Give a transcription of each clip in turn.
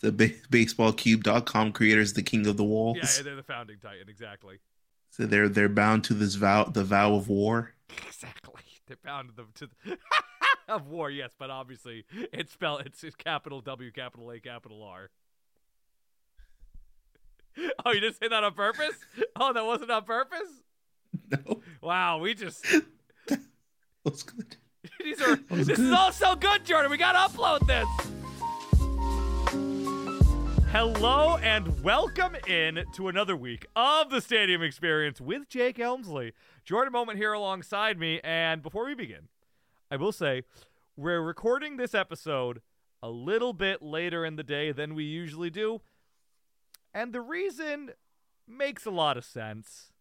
the ba- baseballcube.com creators, the king of the walls. Yeah, they're the founding titan, exactly. So they're they're bound to this vow, the vow of war. Exactly. They're bound to the to the of war, yes, but obviously it's spelled it's, it's capital W, capital A, capital R. Oh, you didn't say that on purpose? Oh, that wasn't on purpose? No, Wow, we just that's good. these are was this is all so good, Jordan. We gotta upload this. Hello and welcome in to another week of the Stadium Experience with Jake Elmsley. Jordan Moment here alongside me, and before we begin, I will say we're recording this episode a little bit later in the day than we usually do, and the reason makes a lot of sense.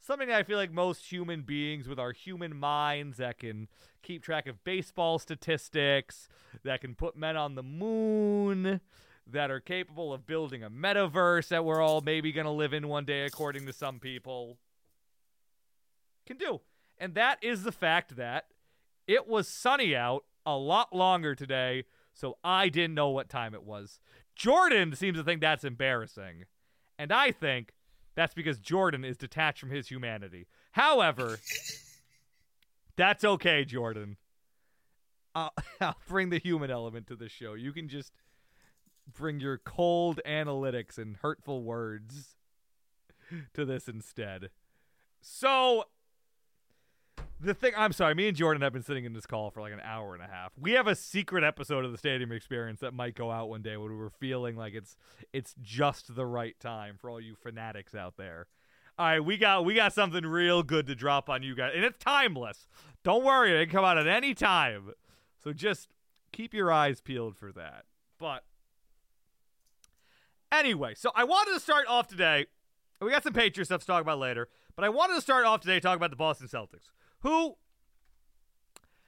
Something I feel like most human beings with our human minds that can keep track of baseball statistics, that can put men on the moon, that are capable of building a metaverse that we're all maybe going to live in one day, according to some people, can do. And that is the fact that it was sunny out a lot longer today, so I didn't know what time it was. Jordan seems to think that's embarrassing. And I think that's because Jordan is detached from his humanity. However, that's okay, Jordan. I'll, I'll bring the human element to the show. You can just bring your cold analytics and hurtful words to this instead. So, the thing, I'm sorry, me and Jordan have been sitting in this call for like an hour and a half. We have a secret episode of the Stadium Experience that might go out one day when we're feeling like it's it's just the right time for all you fanatics out there. All right, we got we got something real good to drop on you guys, and it's timeless. Don't worry, it can come out at any time. So just keep your eyes peeled for that. But anyway, so I wanted to start off today. We got some Patriot stuff to talk about later, but I wanted to start off today talking about the Boston Celtics, who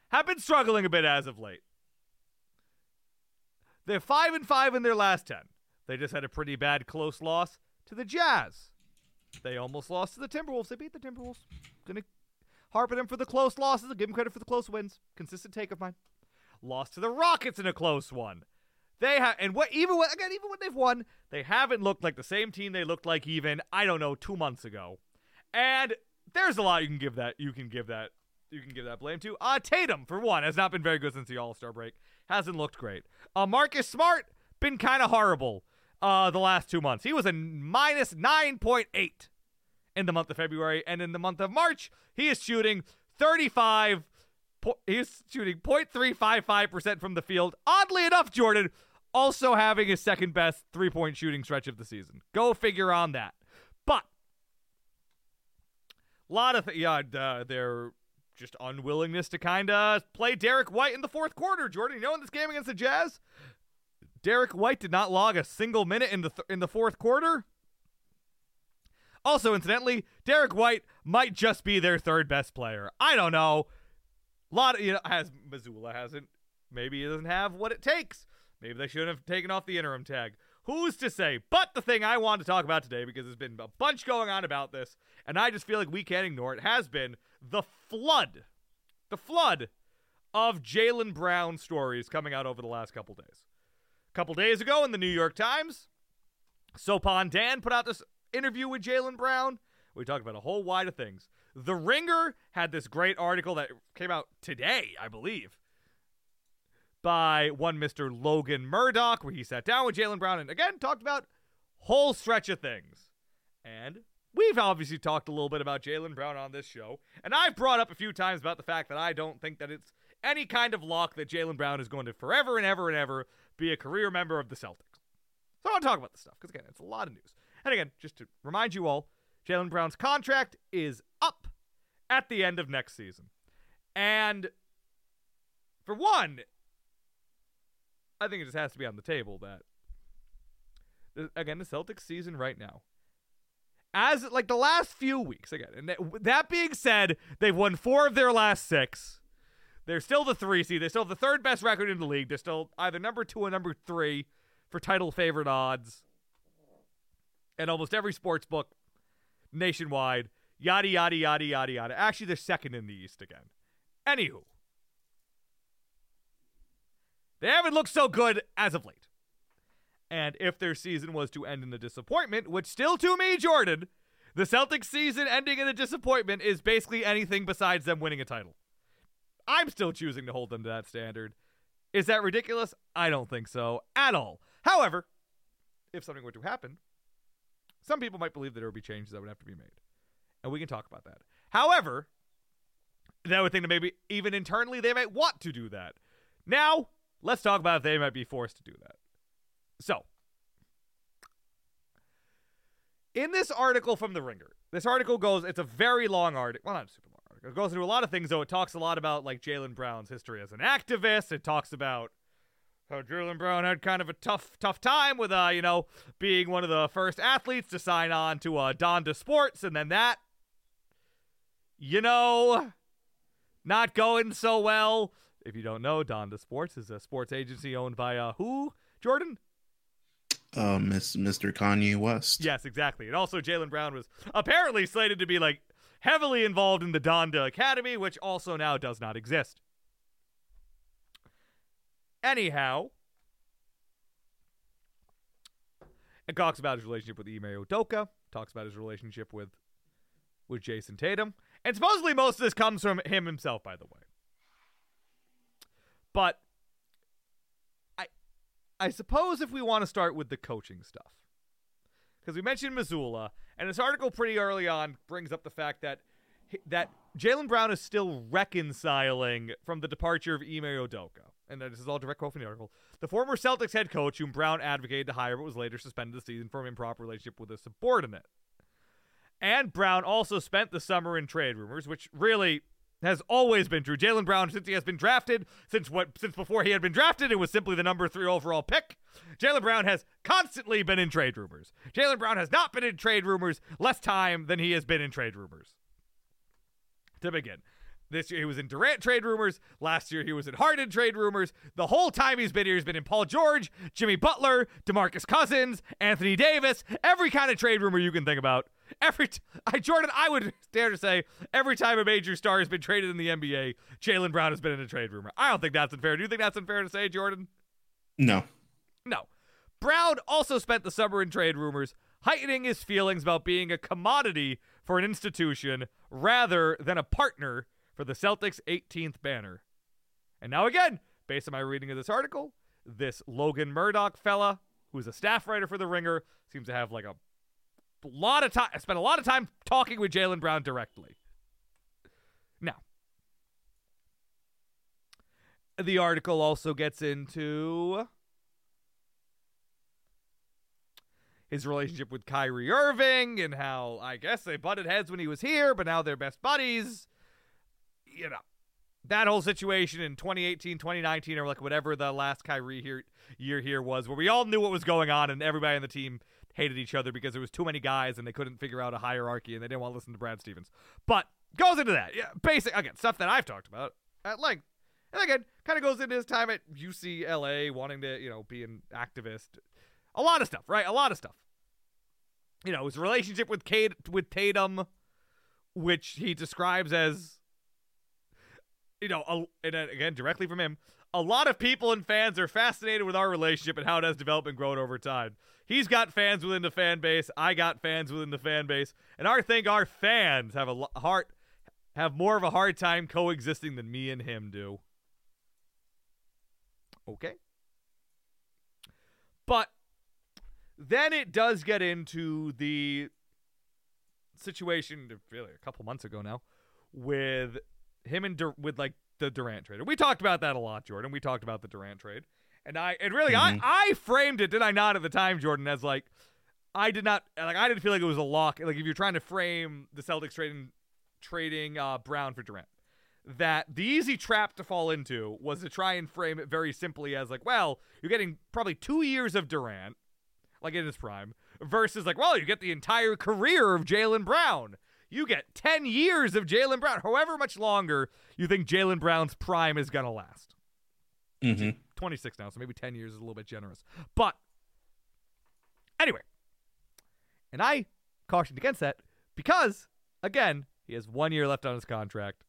have been struggling a bit as of late. They're five and five in their last ten. They just had a pretty bad close loss to the Jazz. They almost lost to the Timberwolves. They beat the Timberwolves. Gonna harp at them for the close losses. Give them credit for the close wins. Consistent take of mine. Lost to the Rockets in a close one. They have, and what even when, again, even when they've won, they haven't looked like the same team they looked like even I don't know two months ago. And there's a lot you can give that you can give that you can give that blame to. Uh Tatum for one has not been very good since the All Star break. Hasn't looked great. Uh Marcus Smart been kind of horrible. Uh, the last two months he was a minus nine point eight in the month of February, and in the month of March he is shooting thirty five. Po- he's shooting 0.355% from the field. Oddly enough, Jordan also having his second best three point shooting stretch of the season. Go figure on that. But a lot of th- yeah, uh, their just unwillingness to kind of play Derrick White in the fourth quarter. Jordan, you know in this game against the Jazz, Derrick White did not log a single minute in the th- in the fourth quarter. Also, incidentally, Derrick White might just be their third best player. I don't know. A lot of you know has Mazzulla hasn't. Maybe he doesn't have what it takes. Maybe they shouldn't have taken off the interim tag. Who's to say? But the thing I want to talk about today, because there's been a bunch going on about this, and I just feel like we can't ignore it, has been the flood, the flood of Jaylen Brown stories coming out over the last couple days. A couple days ago in the New York Times, Sopan Deb put out this interview with Jaylen Brown. We talked about a whole wide of things. The Ringer had this great article that came out today, I believe, by one Mr. Logan Murdock, where he sat down with Jaylen Brown and again talked about whole stretch of things. And we've obviously talked a little bit about Jaylen Brown on this show, and I've brought up a few times about the fact that I don't think that it's any kind of lock that Jaylen Brown is going to forever and ever and ever be a career member of the Celtics. So I want to talk about this stuff because again, it's a lot of news. And again, just to remind you all, Jaylen Brown's contract is up at the end of next season. And for one, I think it just has to be on the table that again the Celtics season right now as like the last few weeks again and that, that being said they've won 4 of their last 6 they're still the 3 seed. They still have the third best record in the league. They're still either number 2 or number 3 for title favorite odds and almost every sports book nationwide. Yada yada yada yada yada. Actually they're second in the east again. Anywho They haven't looked so good as of late. And if their season was to end in a disappointment, which still to me, Jordan, the Celtics season ending in a disappointment is basically anything besides them winning a title. I'm still choosing to hold them to that standard. Is that ridiculous? I don't think so at all. However, if something were to happen, some people might believe that there would be changes that would have to be made. And we can talk about that. However, that would think that maybe even internally they might want to do that. Now, let's talk about if they might be forced to do that. So, in this article from The Ringer, this article goes, it's a very long article. Well, not a super long article. It goes into a lot of things, though. It talks a lot about, like, Jaylen Brown's history as an activist. It talks about how Jaylen Brown had kind of a tough, tough time with, uh, you know, being one of the first athletes to sign on to uh, Donda Sports, and then that, you know, not going so well. If you don't know, Donda Sports is a sports agency owned by uh, who? Jordan? Uh, Miss Mr. Kanye West. Yes, exactly. And also, Jaylen Brown was apparently slated to be like heavily involved in the Donda Academy, which also now does not exist. Anyhow, it talks about his relationship with Ime Udoka, talks about his relationship with with Jayson Tatum, and supposedly most of this comes from him himself, by the way. But I I suppose if we want to start with the coaching stuff. Because we mentioned Mazzulla, and this article pretty early on brings up the fact that that Jaylen Brown is still reconciling from the departure of Ime Udoka. And this is all direct quote from the article. The former Celtics head coach, whom Brown advocated to hire but was later suspended the season for an improper relationship with a subordinate. And Brown also spent the summer in trade rumors, which really has always been true. Jaylen Brown, since he has been drafted, since what since before he had been drafted, it was simply the number three overall pick. Jaylen Brown has constantly been in trade rumors. Jaylen Brown has not been in trade rumors less time than he has been in trade rumors. To begin. This year he was in Durant trade rumors. Last year he was in Harden trade rumors. The whole time he's been here, he's been in Paul George, Jimmy Butler, DeMarcus Cousins, Anthony Davis, every kind of trade rumor you can think about. Every t- I Jordan, I would dare to say every time a major star has been traded in the NBA, Jaylen Brown has been in a trade rumor. I don't think that's unfair. Do you think that's unfair to say, Jordan? No. No. Brown also spent the summer in trade rumors, heightening his feelings about being a commodity for an institution rather than a partner for the Celtics' 18th banner. And now, again, based on my reading of this article, this Logan Murdock fella, who's a staff writer for The Ringer, seems to have like a lot of time, I spent a lot of time talking with Jaylen Brown directly. Now, the article also gets into his relationship with Kyrie Irving and how I guess they butted heads when he was here, but now they're best buddies. You know, that whole situation in 2018, 2019, or like whatever the last Kyrie here, year here was, where we all knew what was going on and everybody on the team hated each other because there was too many guys and they couldn't figure out a hierarchy and they didn't want to listen to Brad Stevens. But goes into that. Yeah, basic again, stuff that I've talked about at length. And again, kind of goes into his time at UCLA, wanting to, you know, be an activist. A lot of stuff, right? A lot of stuff. You know, his relationship with Kate with Tatum, which he describes as, you know, a, and again directly from him, a lot of people and fans are fascinated with our relationship and how it has developed and grown over time. He's got fans within the fan base. I got fans within the fan base, and I think our fans have a heart have more of a hard time coexisting than me and him do. Okay. But then it does get into the situation really a couple months ago now with him and with like the Durant trade. And we talked about that a lot, Jordan. We talked about the Durant trade. And I and really Mhm. I I framed it, did I not at the time, Jordan, as like I did not like I didn't feel like it was a lock. Like if you're trying to frame the Celtics trading trading uh, Brown for Durant, that the easy trap to fall into was to try and frame it very simply as like, well, you're getting probably two years of Durant, like in his prime, versus like, well, you get the entire career of Jaylen Brown. You get 10 years of Jaylen Brown, however much longer you think Jaylen Brown's prime is going to last. hmm 26 now, so maybe 10 years is a little bit generous. But anyway, and I cautioned against that because, again, he has one year left on his contract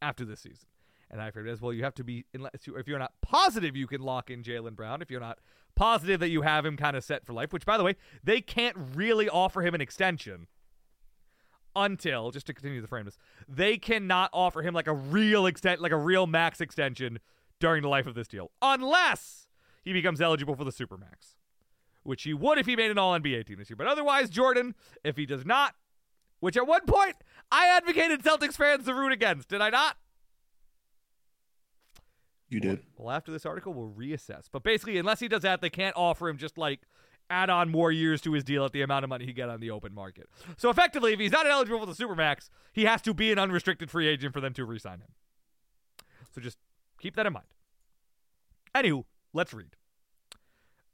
after this season. And I figured as well, you have to be unless you if you're not positive you can lock in Jaylen Brown. If you're not positive that you have him kind of set for life, which by the way, they can't really offer him an extension until just to continue the frame this, they cannot offer him like a real extent, like a real max extension during the life of this deal, unless he becomes eligible for the supermax, which he would if he made an All NBA team this year. But otherwise, Jordan, if he does not, which at one point I advocated Celtics fans to root against, did I not? You did. Well, after this article, we'll reassess. But basically, unless he does that, they can't offer him just like add on more years to his deal at the amount of money he get on the open market. So effectively, if he's not eligible for the supermax, he has to be an unrestricted free agent for them to re-sign him. So just keep that in mind. Anywho, let's read.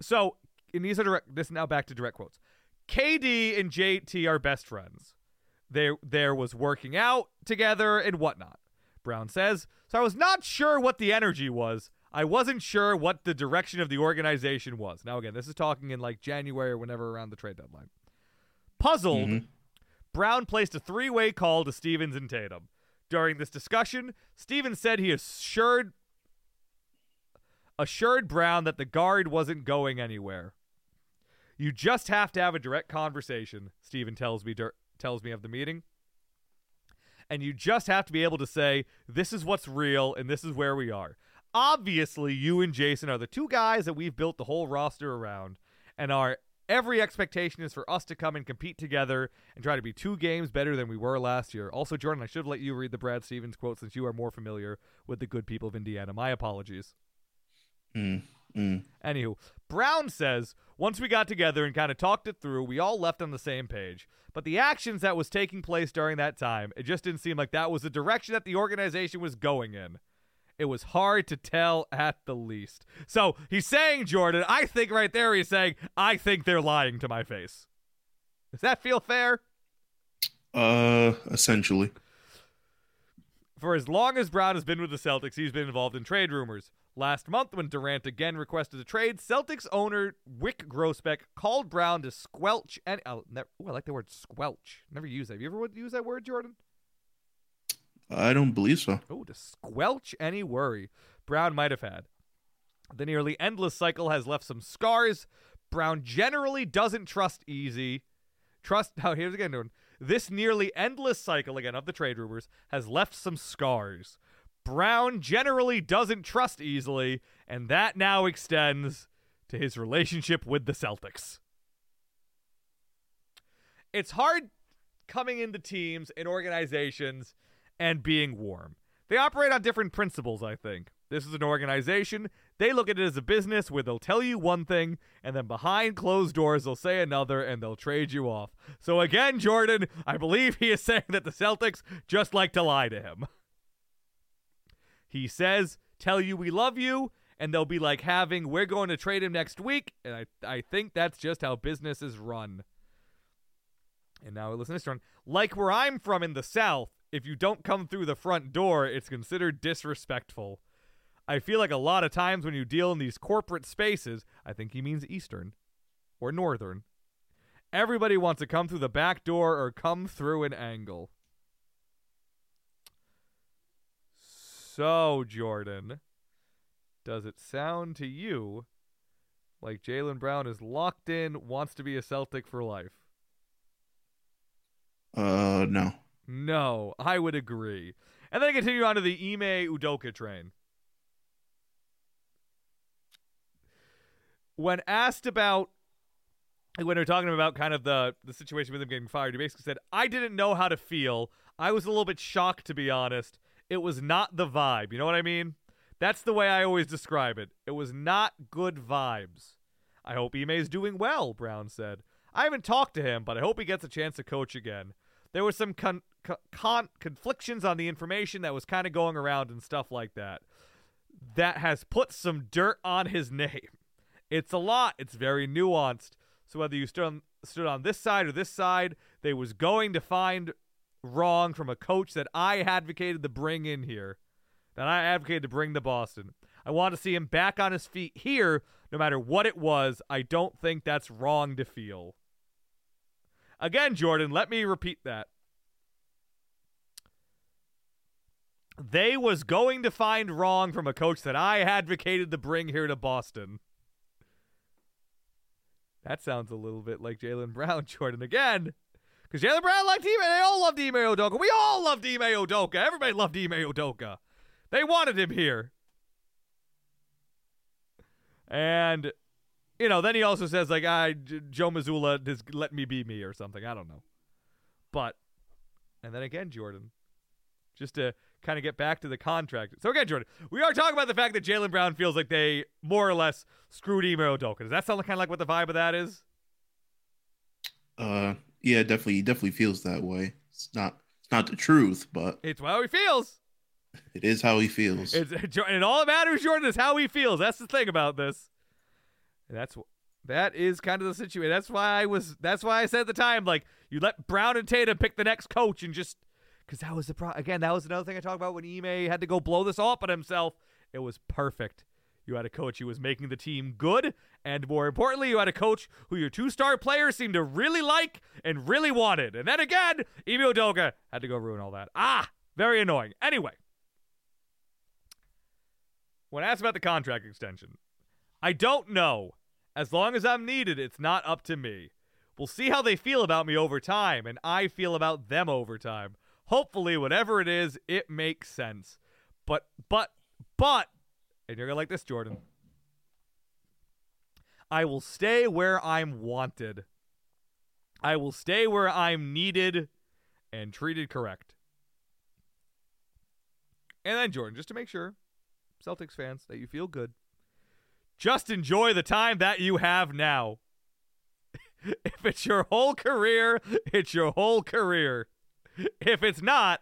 So, and these are direct. This now back to direct quotes. KD and JT are best friends. There, there was working out together and whatnot. Brown says, so I was not sure what the energy was. I wasn't sure what the direction of the organization was. Now, again, this is talking in like January or whenever around the trade deadline. Puzzled, Mhm. Brown placed a three way call to Stevens and Tatum. During this discussion, Stevens said he assured assured Brown that the guard wasn't going anywhere. You just have to have a direct conversation, Steven tells me dur- tells me of the meeting. And you just have to be able to say, this is what's real and this is where we are. Obviously, you and Jayson are the two guys that we've built the whole roster around, and our every expectation is for us to come and compete together and try to be two games better than we were last year. Also, Jordan, I should have let you read the Brad Stevens quote since you are more familiar with the good people of Indiana. My apologies. Mm, mm. Anywho, Brown says once we got together and kind of talked it through, we all left on the same page. But the actions that was taking place during that time, it just didn't seem like that was the direction that the organization was going in. It was hard to tell at the least. So he's saying, Jordan, I think right there he's saying, I think they're lying to my face. Does that feel fair? Uh, essentially. For as long as Brown has been with the Celtics, he's been involved in trade rumors. Last month, when Durant again requested a trade, Celtics owner Wyc Grousbeck called Brown to squelch and oh, ne- ooh, I like the word squelch. Never use that. Have you ever would use that word, Jordan? I don't believe so. Oh, to squelch any worry Brown might have had. The nearly endless cycle has left some scars. Brown generally doesn't trust easy. Trust now here's again. This nearly endless cycle again of the trade rumors has left some scars. Brown generally doesn't trust easily, and that now extends to his relationship with the Celtics. It's hard coming into teams and organizations and being warm. They operate on different principles, I think. This is an organization. They look at it as a business where they'll tell you one thing and then behind closed doors they'll say another and they'll trade you off. So again, Jordan, I believe he is saying that the Celtics just like to lie to him. He says, "Tell you we love you." And they'll be like having, we're going to trade him next week. And I, I think that's just how business is run. And now listen to this one. Like where I'm from in the South, if you don't come through the front door, it's considered disrespectful. I feel like a lot of times when you deal in these corporate spaces, I think he means Eastern or Northern, everybody wants to come through the back door or come through an angle. So, Jordan, does it sound to you like Jaylen Brown is locked in, wants to be a Celtic for life? Uh, no. No, I would agree. And then I continue on to the Ime Udoka train. When asked about when they're talking about kind of the the situation with him getting fired, he basically said, "I didn't know how to feel. I was a little bit shocked, to be honest. It was not the vibe. You know what I mean? That's the way I always describe it. It was not good vibes. I hope Ime's doing well." Brown said. I haven't talked to him, but I hope he gets a chance to coach again. There was some con- con- con- conflictions on the information that was kind of going around and stuff like that. That has put some dirt on his name. It's a lot. It's very nuanced. So whether you stood on, stood on this side or this side, they was going to find wrong from a coach that I advocated to bring in here. That I advocated to bring to Boston. I want to see him back on his feet here, no matter what it was. I don't think that's wrong to feel. Again, Jordan, let me repeat that. They was going to find wrong from a coach that I advocated to bring here to Boston. That sounds a little bit like Jaylen Brown, Jordan, again. Because Jaylen Brown liked Ime. They all loved Ime Udoka. We all loved Ime Udoka. Everybody loved Ime Udoka. They wanted him here. And, you know, then he also says, like, ah, I, Joe Mazzulla just let me be me or something. I don't know. But, and then again, Jordan, just to kind of get back to the contract. So again, Jordan, we are talking about the fact that Jaylen Brown feels like they more or less screwed Ime Udoka. Does that sound kind of like what the vibe of that is? Uh, yeah, definitely, definitely feels that way. It's not, it's not the truth, but It's how he feels. it is how he feels. It's and all that matters, Jordan, is how he feels. That's the thing about this. And that's that is kind of the situation. That's why I was. That's why I said at the time, like you let Brown and Tatum pick the next coach, and just because that was the pro. Again, that was another thing I talked about when Ime had to go blow this off on himself. It was perfect. You had a coach who was making the team good, and more importantly, you had a coach who your two-star players seemed to really like and really wanted. And then again, Ime Udoka had to go ruin all that. Ah, very annoying. Anyway, when asked about the contract extension, I don't know. As long as I'm needed, it's not up to me. We'll see how they feel about me over time, and I feel about them over time. Hopefully, whatever it is, it makes sense. But, but, but, and you're gonna like this, Jordan. I will stay where I'm wanted. I will stay where I'm needed and treated correct. And then, Jordan, just to make sure, Celtics fans, that you feel good, just enjoy the time that you have now. if it's your whole career, it's your whole career. If it's not,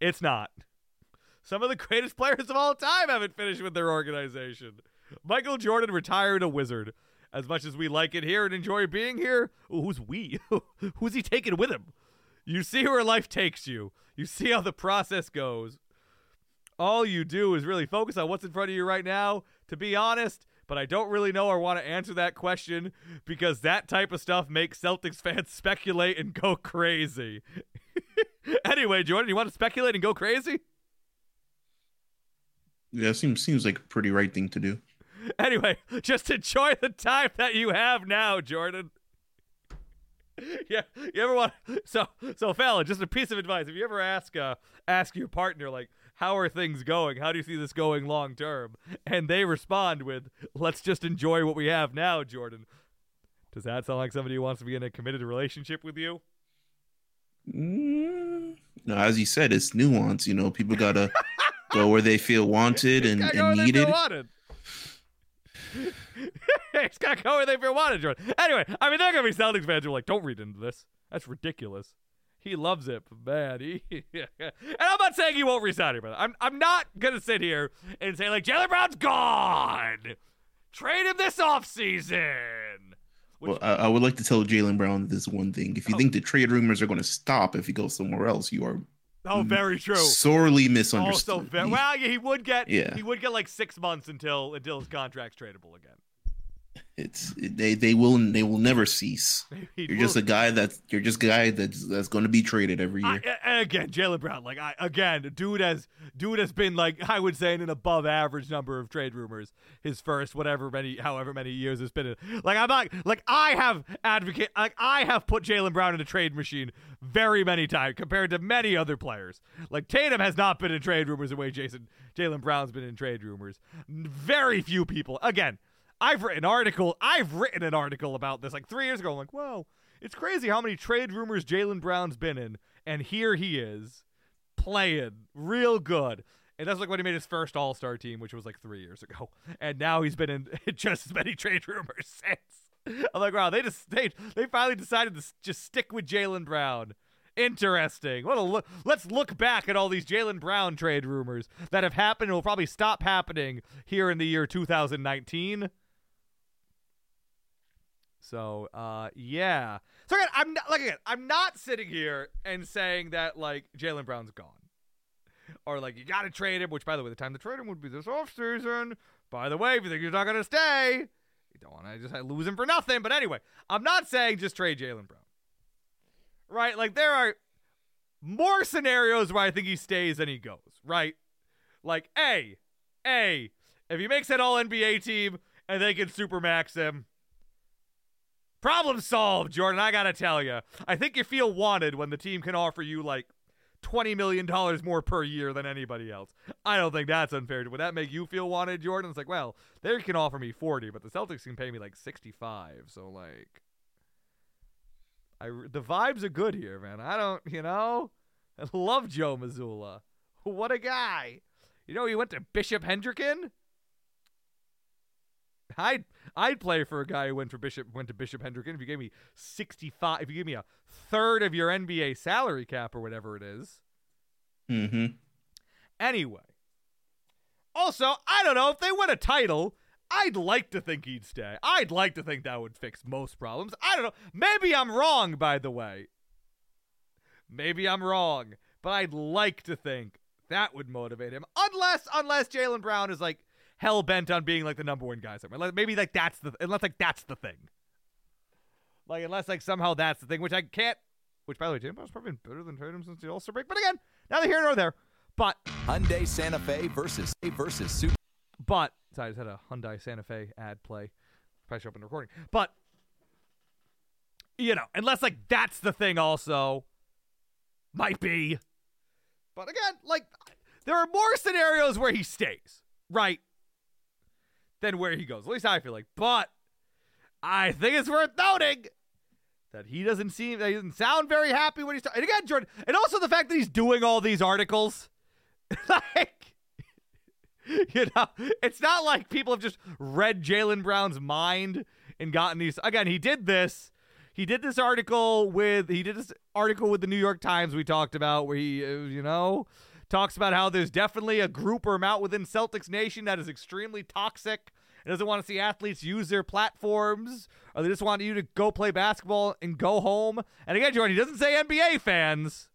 it's not. Some of the greatest players of all time haven't finished with their organization. Michael Jordan retired a wizard. As much as we like it here and enjoy being here, who's we? who's he taking with him? You see where life takes you. You see how the process goes. All you do is really focus on what's in front of you right now, to be honest, but I don't really know or want to answer that question because that type of stuff makes Celtics fans speculate and go crazy. anyway, Jordan, you want to speculate and go crazy? yeah, seems seems like a pretty right thing to do. Anyway, just enjoy the time that you have now, Jordan. Yeah, you ever want so so Fallon, just a piece of advice. If you ever ask uh ask your partner like how are things going? How do you see this going long term? And they respond with, "Let's just enjoy what we have now, Jordan." Does that sound like somebody who wants to be in a committed relationship with you? Mm, no, as you said, it's nuance. You know, people gotta go where they feel wanted and, and where they feel needed. it's gotta go where they feel wanted, Jordan. Anyway, I mean, they're gonna be Celtics fans who are like, "Don't read into this. That's ridiculous." He loves it, but man. He and I'm not saying he won't resign here, brother. I'm I'm not gonna sit here and say like Jaylen Brown's gone. Trade him this offseason. Well, I, I would like to tell Jaylen Brown this one thing. If you Oh. think the trade rumors are going to stop if he goes somewhere else, you are oh, very true. sorely Also, misunderstood. ve- well, yeah, he would get Yeah. he would get like six months until until his contract's tradable again. It's they they will they will never cease. He You're just a guy that's you're just a guy that's that's going to be traded every year. I, and again, Jaylen Brown, like I again, dude has dude has been like I would say in an above average number of trade rumors. His first whatever many however many years it's been. Like I'm not like I have advocate like I have put Jaylen Brown in a trade machine very many times compared to many other players. Like Tatum has not been in trade rumors the way Jason Jaylen Brown's been in trade rumors. Very few people. Again, I've written an article. I've written an article about this like three years ago. I'm like, whoa, it's crazy how many trade rumors Jaylen Brown's been in, and here he is playing real good. And that's like when he made his first All Star team, which was like three years ago, and now he's been in just as many trade rumors since. I'm like, wow, they just they they finally decided to just stick with Jaylen Brown. Interesting. What a look. Let's look back at all these Jaylen Brown trade rumors that have happened and will probably stop happening here in the year 2019. So, uh, yeah. So again, I'm not like again, I'm not sitting here and saying that like Jaylen Brown's gone, or like you got to trade him. Which, by the way, the time to trade him would be this offseason. By the way, if you think he's not gonna stay, you don't want to just lose him for nothing. But anyway, I'm not saying just trade Jaylen Brown. Right? Like there are more scenarios where I think he stays and he goes, right? Like, A, A, if he makes an all NBA team and they can supermax him, problem solved, Jordan. I gotta tell you. I think you feel wanted when the team can offer you like $20 million more per year than anybody else. I don't think that's unfair. Would that make you feel wanted, Jordan? It's like, well, they can offer me 40, but the Celtics can pay me like 65. So, like, I, the vibes are good here, man. I don't, you know, I love Joe Mazzulla. What a guy. You know, he went to Bishop Hendricken. I'd I'd play for a guy who went for Bishop went to Bishop Hendricken if you gave me sixty five if you give me a third of your NBA salary cap or whatever it is. Mm-hmm. Anyway. Also, I don't know if they win a title. I'd like to think he'd stay. I'd like to think that would fix most problems. I don't know. Maybe I'm wrong, by the way. Maybe I'm wrong, but I'd like to think that would motivate him. Unless, unless Jaylen Brown is like hell bent on being like the number one guy somewhere. Like, maybe like that's the unless like that's the thing. Like unless like somehow that's the thing, which I can't. Which by the way, Brown's probably been better than him since the All Star break. But again, neither here nor there. But Hyundai Santa Fe versus versus Super. but I just had a Hyundai Santa Fe ad play. Probably show up in the recording. But you know, unless like that's the thing also. Might be. But again, like there are more scenarios where he stays, right? Than where he goes. At least I feel like. But I think it's worth noting that he doesn't seem that he doesn't sound very happy when he's talking. And again, Jordan, and also the fact that he's doing all these articles. like you know, it's not like people have just read Jaylen Brown's mind and gotten these. Again, he did this. He did this article with he did this article with the New York Times we talked about where he, uh, you know, talks about how there's definitely a group or amount within Celtics Nation that is extremely toxic and doesn't want to see athletes use their platforms or they just want you to go play basketball and go home. And again, Jordan, he doesn't say NBA fans.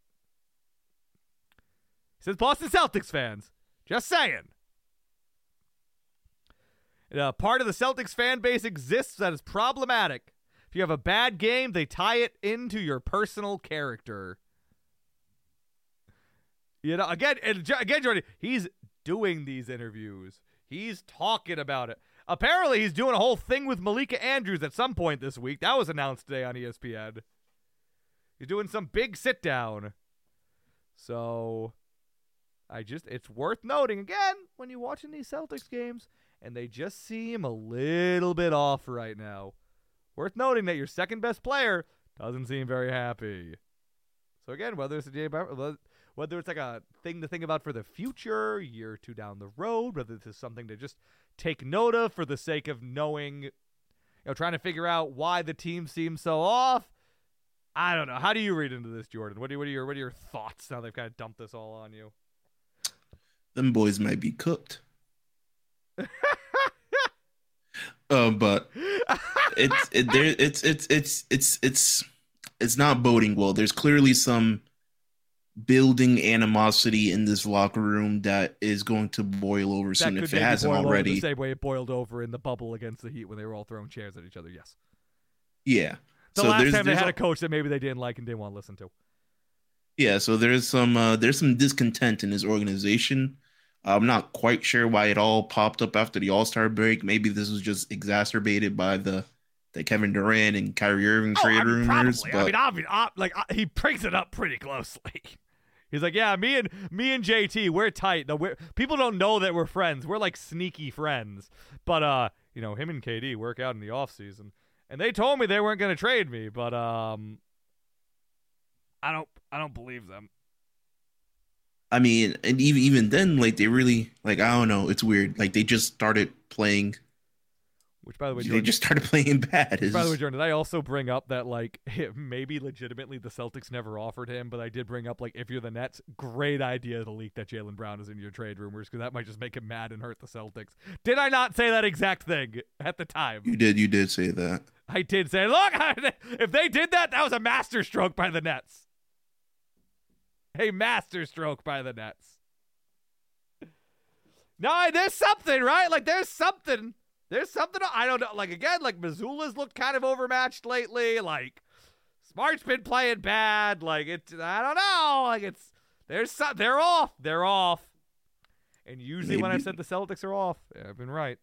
He says Boston Celtics fans. Just saying. Uh, part of the Celtics fan base exists that is problematic. If you have a bad game, they tie it into your personal character. You know, again, and again, Jordan, he's doing these interviews. He's talking about it. Apparently, he's doing a whole thing with Malika Andrews at some point this week. That was announced today on ESPN. He's doing some big sit down. So, I just, it's worth noting again when you're watching these Celtics games and they just seem a little bit off right now. Worth noting that your second best player doesn't seem very happy. So again, whether it's a Jay whether it's like a thing to think about for the future, year or two down the road, whether this is something to just take note of for the sake of knowing, you know, trying to figure out why the team seems so off. I don't know. How do you read into this, Jordan? What, do, what are your what are your thoughts now they've kind of dumped this all on you? Them boys might be cooked. uh, but it's it, there. It's it's it's it's it's it's not boding well. There's clearly some building animosity in this locker room that is going to boil over soon if it hasn't already. the same way it boiled over in the bubble against the Heat when they were all throwing chairs at each other. Yes, Yeah. the so last there's, time they there's had a- coach that maybe they didn't like and didn't want to listen to. Yeah, so there's some uh, there's some discontent in his organization. I'm not quite sure why it all popped up after the All Star break. Maybe this was just exacerbated by the the Kevin Durant and Kyrie Irving Oh, trade I mean, rumors. probably. But I mean, obvi- ob- like he brings it up pretty closely. He's like, yeah, me and me and JT, we're tight. No, we're, people don't know that we're friends. We're like sneaky friends. But uh, you know, him and KD work out in the off season, and they told me they weren't to trade me. But um, I don't, I don't believe them. I mean, and even even then, like they really like I don't know. It's weird. Like they just started playing. Which, by the way, They just started playing bad. It's By the way, Jordan, did I also bring up that like maybe legitimately the Celtics never offered him, but I did bring up like if you're the Nets, great idea to leak that Jaylen Brown is in your trade rumors because that might just make him mad and hurt the Celtics. Did I not say that exact thing at the time? you did you did say that. I did say, look, if they did that, that was a master stroke by the Nets. A master stroke by the Nets. No, there's something, right? Like there's something. There's something I don't know. Like again, like Mazzulla's looked kind of overmatched lately. Like Smart's been playing bad. Like it, I don't know. Like it's there's some, they're off. They're off. And usually when I've said the Celtics are off, I've been right.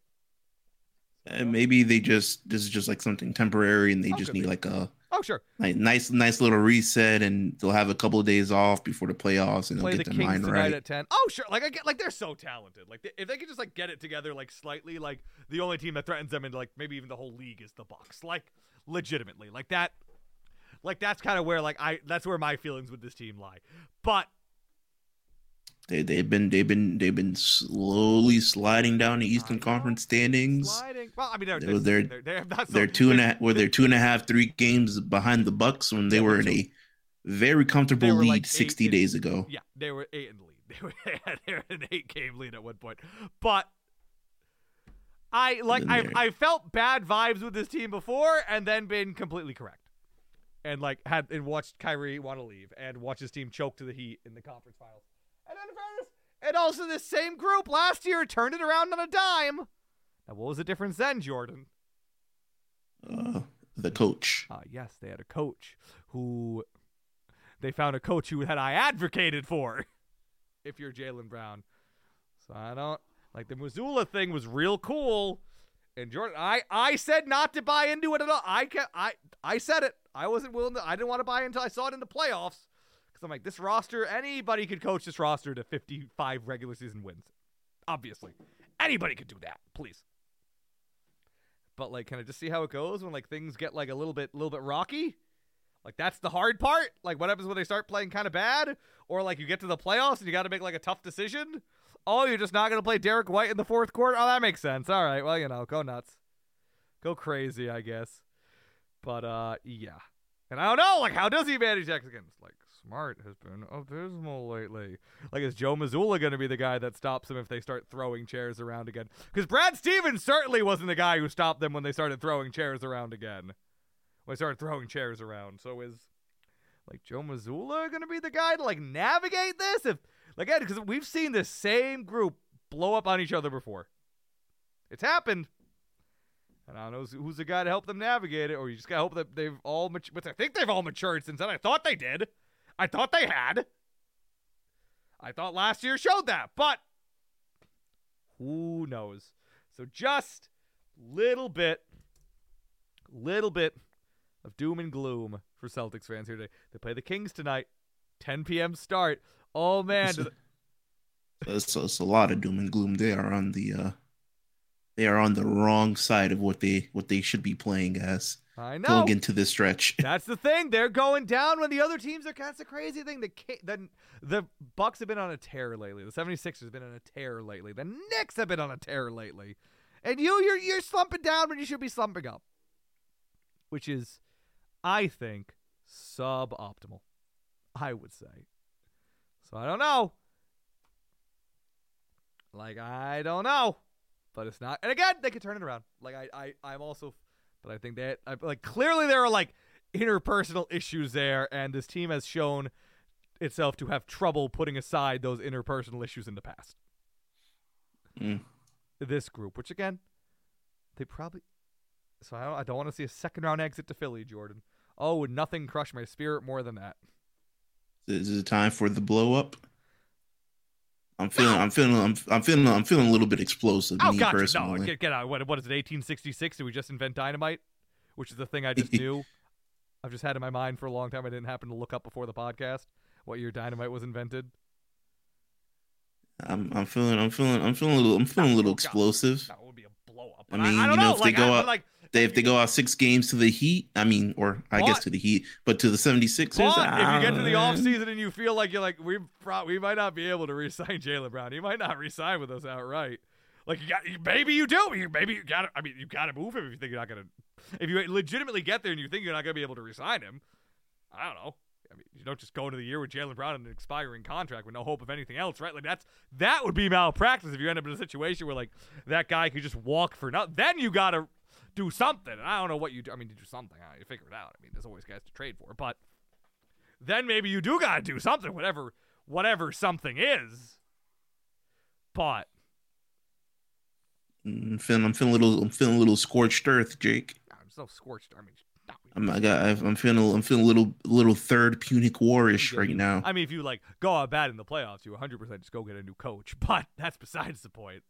And maybe they just this is just like something temporary, and they Oh, just need be. like a Oh sure, like nice nice little reset, and they'll have a couple of days off before the playoffs, and they'll play the get their Kings mind right. at ten. Oh sure, like I get like they're so talented. Like they, if they could just like get it together like slightly, like the only team that threatens them and like maybe even the whole league is the Bucks. Like legitimately, like that. Like that's kind of where like I that's where my feelings with this team lie. But They they've been they've been they've been slowly sliding down the Eastern Conference standings. sliding. Well, I mean they're They're- they're they're- they're, they're not so, They're two and a were they two and a half, three games behind the Bucks when they were in a very comfortable lead like 60 and- days ago. Yeah, they were eight in the lead. They were they were an eight game lead at one point. But I like I I felt bad vibes with this team before and then been completely correct. And like had and watched Kyrie want to leave and watch his team choke to the Heat in the conference finals. And then fairness, and also this same group last year turned it around on a dime. Now what was the difference then, Jordan? Uh, the coach. Uh, yes, they had a coach who they found a coach who had I advocated for. If you're Jaylen Brown, so I don't like the Mazzulla thing was real cool. And Jordan, I I said not to buy into it at all. I can I I said it. I wasn't willing to. I didn't want to buy until I saw it in the playoffs. Because I'm like, this roster, anybody could coach this roster to 55 regular season wins. Obviously, anybody could do that. Please. But like, can I just see how it goes when like things get like a little bit, little bit rocky? Like that's the hard part. Like what happens when they start playing kind of bad, or like you get to the playoffs and you got to make like a tough decision. Oh, you're just not gonna play Derrick White in the fourth quarter. Oh, that makes sense. All right, well you know, go nuts, go crazy, I guess. But uh, yeah, and I don't know, like how does he manage again? Like Smart has been abysmal lately. Like is Joe Mazzulla gonna be the guy that stops them if they start throwing chairs around again? Because Brad Stevens certainly wasn't the guy who stopped them when they started throwing chairs around again when I started throwing chairs around. So is like Joe Mazzulla gonna be the guy to like navigate this? If like because we've seen the same group blow up on each other before. It's happened. And I don't know who's, who's the guy to help them navigate it, or you just gotta hope that they've all matured. But I think they've all matured since then. I thought they did. I thought they had. I thought last year showed that, but who knows? So just little bit, little bit of doom and gloom for Celtics fans here today. They play the Kings tonight, 10 p.m. start. Oh man, It's a, it's, a lot of doom and gloom. They are on the uh, they are on the wrong side of what they what they should be playing as I know. going into this stretch. That's the thing. They're going down when the other teams are. That's the crazy thing. The the the Bucks have been on a tear lately. The 76ers have been on a tear lately. The Knicks have been on a tear lately. And you you're you're slumping down when you should be slumping up. Which is I think suboptimal. I would say. So I don't know. Like I don't know. But it's not. And again, they could turn it around. Like I I I'm also but I think that I, like clearly there are like interpersonal issues there, and this team has shown itself to have trouble putting aside those interpersonal issues in the past. Mm. This group, which again, they probably. So I don't, I don't want to see a second round exit to Philly, Jordan. Oh, would nothing crush my spirit more than that? Is it time for the blow up? I'm feeling, I'm feeling, I'm, I'm feeling, I'm feeling a little bit explosive. Oh, me gotcha. No, get, get out. What, what is it, 1866? Did we just invent dynamite? Which is the thing I just knew. I've just had in my mind for a long time. I didn't happen to look up before the podcast what year dynamite was invented. I'm, I'm feeling, I'm feeling, I'm feeling a little, I'm feeling a little Oh, explosive. That would be a blow up. I mean, I, don't you know, know. if they like, go I, out- like, They, if they go out six games to the Heat, I mean, or I guess to the Heat, but to the 76ers. But if you get to the ah, off season and you feel like you're like we we might not be able to re-sign Jaylen Brown, he might not re-sign with us outright. Like you got, maybe you do. You maybe you got to. I mean, you got to move him if you think you're not gonna. If you legitimately get there and you think you're not gonna be able to re-sign him, I don't know. I mean, you don't just go into the year with Jaylen Brown and an expiring contract with no hope of anything else, right? Like that's that would be malpractice if you end up in a situation where like that guy could just walk for nothing. Then you got to do something. And I don't know what you do. I mean, you do something. I- You figure it out. I mean, there's always guys to trade for, but then maybe you do got to do something, whatever whatever something is. But mm, I'm feeling, I'm feeling a little, I'm feeling a little scorched earth, Jake. I'm so scorched. I mean, I'm I got I'm feeling a- I'm feeling a little little third Punic Warish right now. I mean, if you like go out bad in the playoffs, you 100% just go get a new coach. But that's besides the point.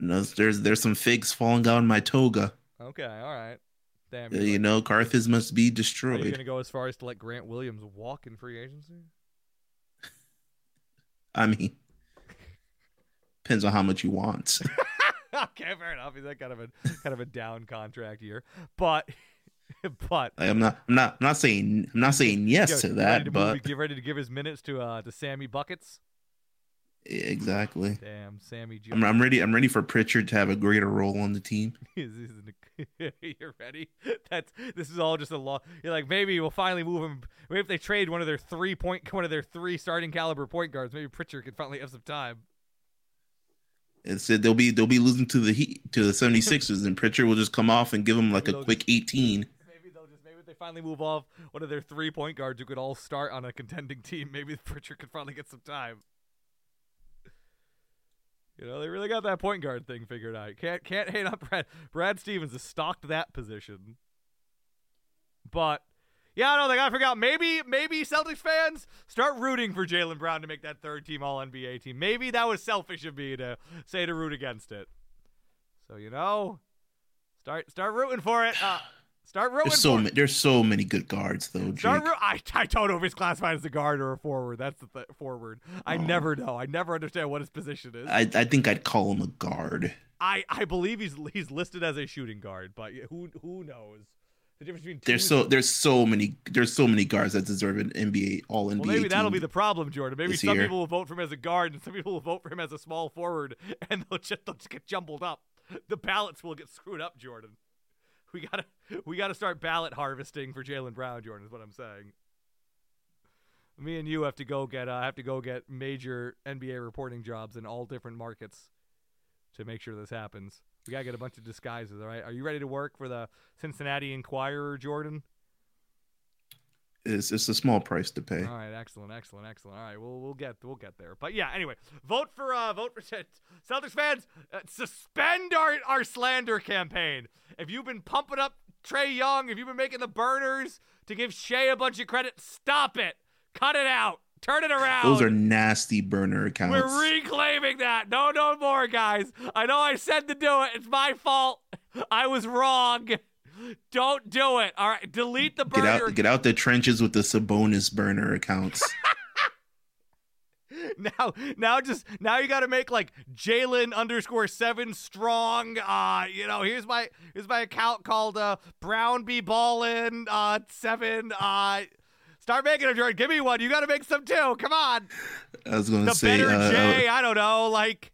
No, there's there's some figs falling down my toga. Okay, all right. Damn. You're like- know, Carthage must be destroyed. Are you gonna go as far as to let Grant Williams walk in free agency? I mean, depends on how much you want. okay, fair enough. He's that kind of a kind of a down contract year, but but I'm not I'm not I'm not saying I'm not saying yes get to that, to but get ready to give his minutes to uh to Sammy buckets. exactly. Damn, Sammy. I'm, I'm ready. I'm ready for Pritchard to have a greater role on the team. Is this an- You're ready? That's this is all just a law. You're like maybe we'll finally move him. Maybe if they trade one of their three point, one of their three starting caliber point guards, maybe Pritchard could finally have some time. It said they'll be they'll be losing to the Heat to the 76ers, and Pritchard will just come off and give them like a quick 18. Maybe they'll just maybe if they finally move off one of their three point guards who could all start on a contending team. Maybe Pritchard could finally get some time. You know, they really got that point guard thing figured out. Can't can't hate on Brad. Brad Stevens has stocked that position. But yeah, no, they gotta figure out maybe maybe Celtics fans start rooting for Jaylen Brown to make that third team all NBA team. Maybe that was selfish of me to say to root against it. So you know, start start rooting for it. Uh, start rooting There's so many, there's so many good guards though. Start roo- I, I don't know if he's classified as a guard or a forward. That's the th- forward. I Oh. never know. I never understand what his position is. I I think I'd call him a guard. I, I believe he's he's listed as a shooting guard, but who who knows the difference between There's so there's so many there's so many guards that deserve an NBA All NBA. Well, maybe that'll be the problem, Jordan. Maybe some year. people will vote for him as a guard, and some people will vote for him as a small forward, and they'll just they'll just get jumbled up. The ballots will get screwed up, Jordan. We gotta we gotta start ballot harvesting for Jaylen Brown, Jordan. Is what I'm saying. Me and you have to go get uh, have to go get major NBA reporting jobs in all different markets to make sure this happens. We gotta get a bunch of disguises. All right, are you ready to work for the Cincinnati Enquirer, Jordan? It's it's a small price to pay. All right, excellent, excellent, excellent. All right, we'll we'll get we'll get there. But yeah, anyway, vote for uh vote for Celtics fans. Uh, suspend our our slander campaign. If you've been pumping up Trae Young, if you've been making the burners to give Shai a bunch of credit, stop it. Cut it out. Turn it around. Those are nasty burner accounts. We're reclaiming that. No, no more, guys. I know I said to do it. It's my fault. I was wrong. Don't do it. All right, delete the get burner. out get out the trenches with the Sabonis burner accounts. now now just now you got to make like Jaylen underscore seven strong. Uh, you know, here's my here's my account called uh Brown be ballin uh seven. Uh, start making them, Jordan. Give me one. You got to make some too. Come on, I was gonna the say better uh, J. I don't know, like.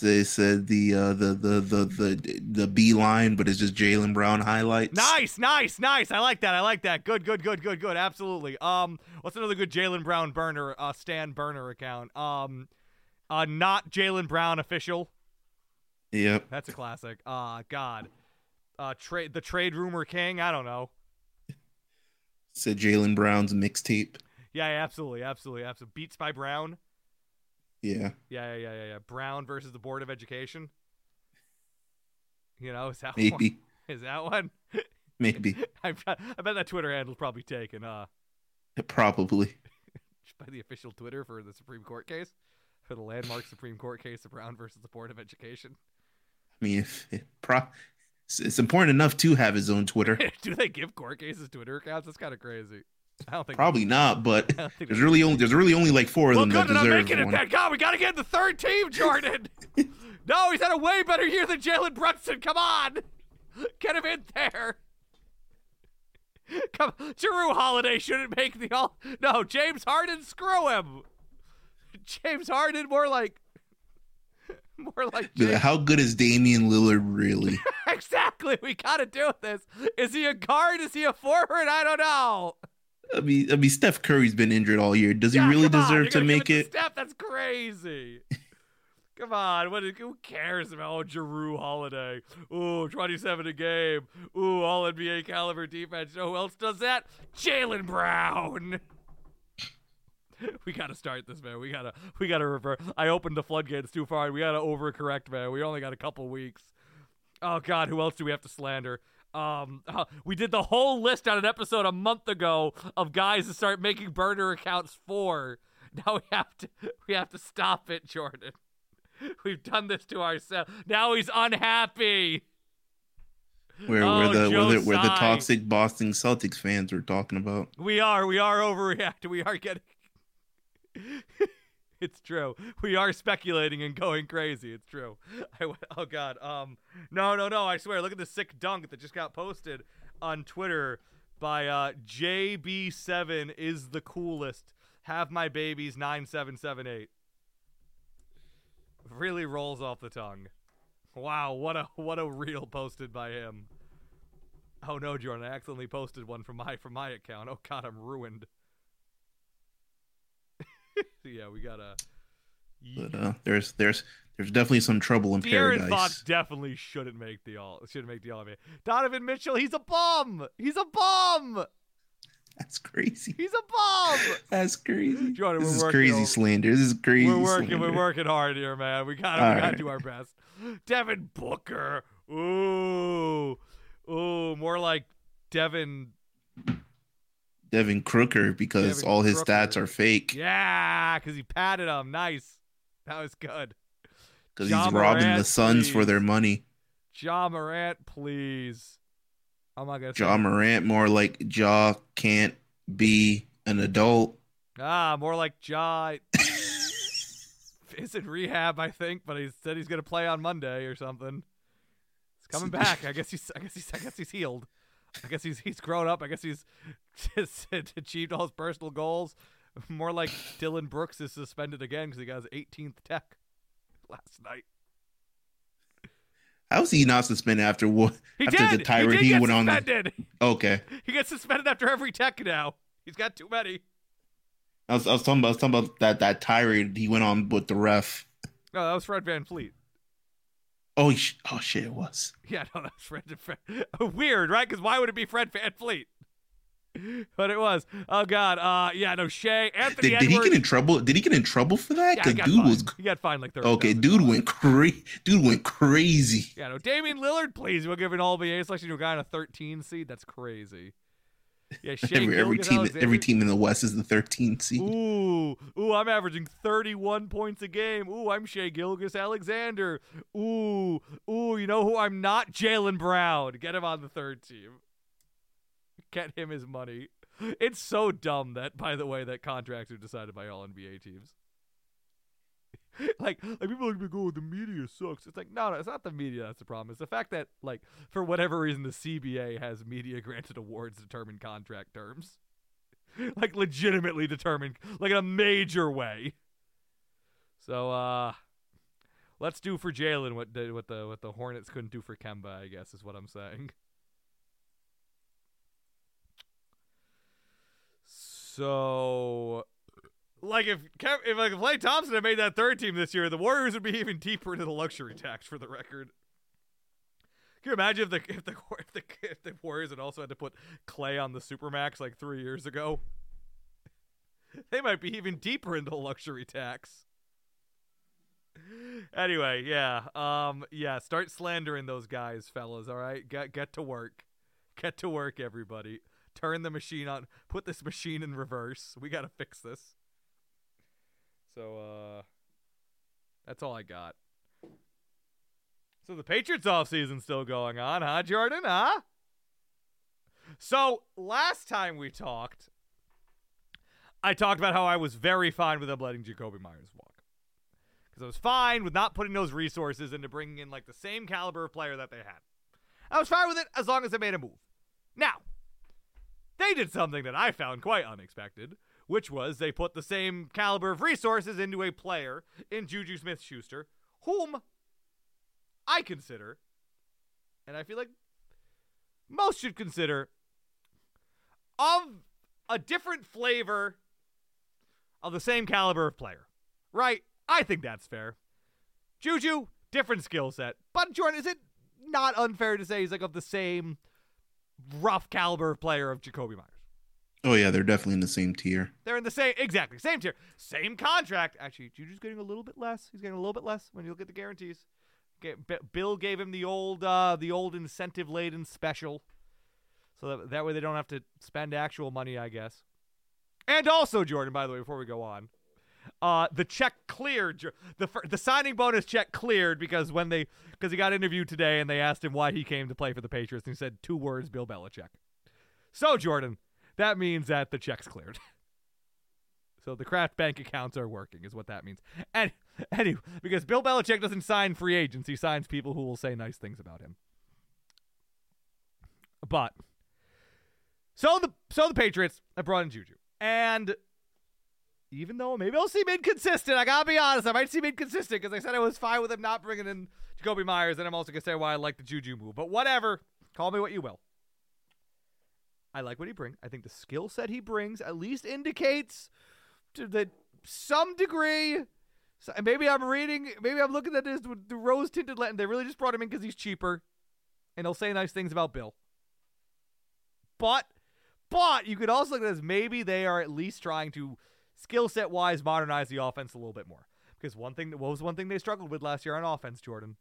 They said the uh the the the the the B line, but it's just Jaylen Brown highlights. Nice, nice, nice. I like that. I like that. Good, good, good, good, good. Absolutely. Um, what's another good Jaylen Brown burner? Uh, Stan burner account. Um, uh, not Jaylen Brown official. Yep. That's a classic. Uh God. Uh trade the trade rumor king. I don't know. Said Jaylen Brown's mixtape. Yeah, yeah, absolutely, absolutely, absolutely. Beats by Brown. Yeah. Yeah, yeah, yeah, yeah, yeah. Brown versus the Board of Education. You know, is that one? Maybe. Is that one? Maybe. I, bet- I bet that Twitter handle's probably taken uh Probably. by the official Twitter for the Supreme Court case, for the landmark Supreme Court case of Brown versus the Board of Education. I mean, if it pro- it's, it's important enough to have his own Twitter. Do they give court cases Twitter accounts? That's kind of crazy. I don't think Probably not, but I don't think there's really only there's really only like four of Well, them that deserve making it. Thank God, we got to get the third team, Jordan. no, he's had a way better year than Jalen Brunson. Come on, get him in there. Come, Jrue Holiday shouldn't make the all. No, James Harden, screw him. James Harden, more like, more like. James- How good is Damian Lillard really? exactly, we got to do this. Is he a guard? Is he a forward? I don't know. I mean, I mean, Steph Curry's been injured all year. Does he really deserve to make to it? Steph, that's crazy. come on, what? Who cares about oh, Jrue Holiday? Ooh, 27 a game. Ooh, all NBA caliber defense. You know who else does that? Jaylen Brown. we gotta start this, man. We gotta, we gotta revert. I opened the floodgates too far. We gotta overcorrect, man. We only got a couple weeks. Oh God, who else do we have to slander? Um, uh, we did the whole list on an episode a month ago of guys to start making burner accounts for. Now we have to we have to stop it, Jordan. We've done this to ourselves. Now he's unhappy. Where Oh, where the Joe where the, where the toxic Boston Celtics fans were talking about. We are we are overreacting. We are getting. It's true. We are speculating and going crazy. It's true. I went, oh god. Um. No no no. I swear. Look at the sick dunk that just got posted on Twitter by uh JB7 is the coolest. Have my babies nine seven seven eight. Really rolls off the tongue. Wow, what a what a reel posted by him. Oh no, Jordan, I accidentally posted one from my from my account. Oh god, I'm ruined. yeah, we gotta. But uh, there's there's there's definitely some trouble in paradise. Fox definitely shouldn't make the all. Shouldn't make the all NBA. Donovan Mitchell, he's a bum. He's a bum. That's crazy. He's a bum. That's crazy. Jordan, this is crazy slander. This is crazy. we're working. slander. We're working hard here, man. We gotta. All we gotta right. do our best. Devin Booker. Ooh, ooh, more like Devin. Devin Crooker because Devin all his Crooker. stats are fake. Yeah, because he patted him. Nice. That was good. Because he's robbing the Suns for their money. Ja Morant, please. I'm not gonna say Ja Morant more like Ja can't be an adult. Ah, more like Ja is in rehab, I think, but he said he's gonna play on Monday or something. He's coming back. I guess he's. I guess he's. I guess he's healed. I guess he's. He's grown up. I guess he's achieved all his personal goals. More like Dillon Brooks is suspended again because he got his 18th tech last night. How's he not suspended after what? He after did. the tirade he, he, went on? suspended. Okay, He gets suspended after every tech now. He's got too many. I was, I was talking about was talking about that that tirade he went on with the ref. No, that was Fred VanVleet. Oh, sh- oh shit, it was. Yeah, no, that's Fred. Fred. Weird, right? Because why would it be Fred VanVleet? But it was. Oh God. Uh, yeah, no. Shay, Anthony Did, did he get in trouble? Did he get in trouble for that? yeah, he 'Cause got dude fined. was He got fined like thirty. okay. Dude went cra- Dude went crazy. Yeah, no. Damian Lillard, please. We'll give an All NBA selection to a guy on a 13 seed. That's crazy. Yeah, Shai Every, every team, Alexander- every team in the West is the 13th seed. Ooh, ooh, I'm averaging 31 points a game. Ooh, I'm Shai Gilgeous-Alexander. Ooh, ooh, you know who I'm not? Jaylen Brown. Get him on the third team. Get him his money. It's so dumb that, by the way, that contracts are decided by all NBA teams. like, like people are like, oh, the media sucks. It's like, no, no, it's not the media that's the problem. It's the fact that, like, for whatever reason, the CBA has media granted awards determine contract terms like legitimately determined like in a major way so uh let's do for jaylen what what the what the hornets couldn't do for kemba i guess is what i'm saying so like if Kev, if like if Klay Thompson had made that third team this year, the Warriors would be even deeper into the luxury tax for the record. Can you imagine if the if the if the, if the Warriors had also had to put Klay on the supermax like three years ago? They might be even deeper into the luxury tax. Anyway, yeah, um, yeah. Start slandering those guys, fellas. All right, get get to work. Get to work, everybody. Turn the machine on. Put this machine in reverse. We gotta fix this. So, uh, that's all I got. So the Patriots offseason's still going on, huh, Jordan? Huh? So last time we talked, I talked about how I was very fine with them letting Jakobi Meyers walk. Because I was fine with not putting those resources into bringing in like the same caliber of player that they had. I was fine with it as long as they made a move. Now, they did something that I found quite unexpected, which was they put the same caliber of resources into a player in Juju Smith Schuster, whom I consider, and I feel like most should consider, of a different flavor of the same caliber of player. Right? I think that's fair. Juju, different skill set. But Jordan, is it not unfair to say he's like of the same rough caliber of player of Jakobi Meyers? Oh yeah, they're definitely in the same tier. They're in the same exactly same tier, same contract. Actually, Juju's getting a little bit less. He's getting a little bit less when you look at the guarantees. Bill gave him the old uh, the old incentive laden special, so that that way they don't have to spend actual money, I guess. And also, Jordan, by the way, before we go on, uh, the check cleared. The the signing bonus check cleared because when they because he got interviewed today and they asked him why he came to play for the Patriots and he said two words: Bill Belichick. So Jordan, that means that the check's cleared. So the Kraft bank accounts are working, is what that means. And anyway, because Bill Belichick doesn't sign free agents, he signs people who will say nice things about him. But so the so the Patriots have brought in Juju, and even though maybe I'll seem inconsistent, I gotta be honest, I might seem inconsistent because I said I was fine with him not bringing in Jakobi Meyers, and I'm also gonna say why I like the Juju move. But whatever, call me what you will. I like what he brings. I think the skill set he brings at least indicates to the some degree. So maybe I'm reading, maybe I'm looking at this with the rose tinted lens. They really just brought him in because he's cheaper, and he'll say nice things about Bill. But, but you could also look at this. Maybe they are at least trying to skill set wise modernize the offense a little bit more. Because one thing, what was one thing they struggled with last year on offense, Jordan?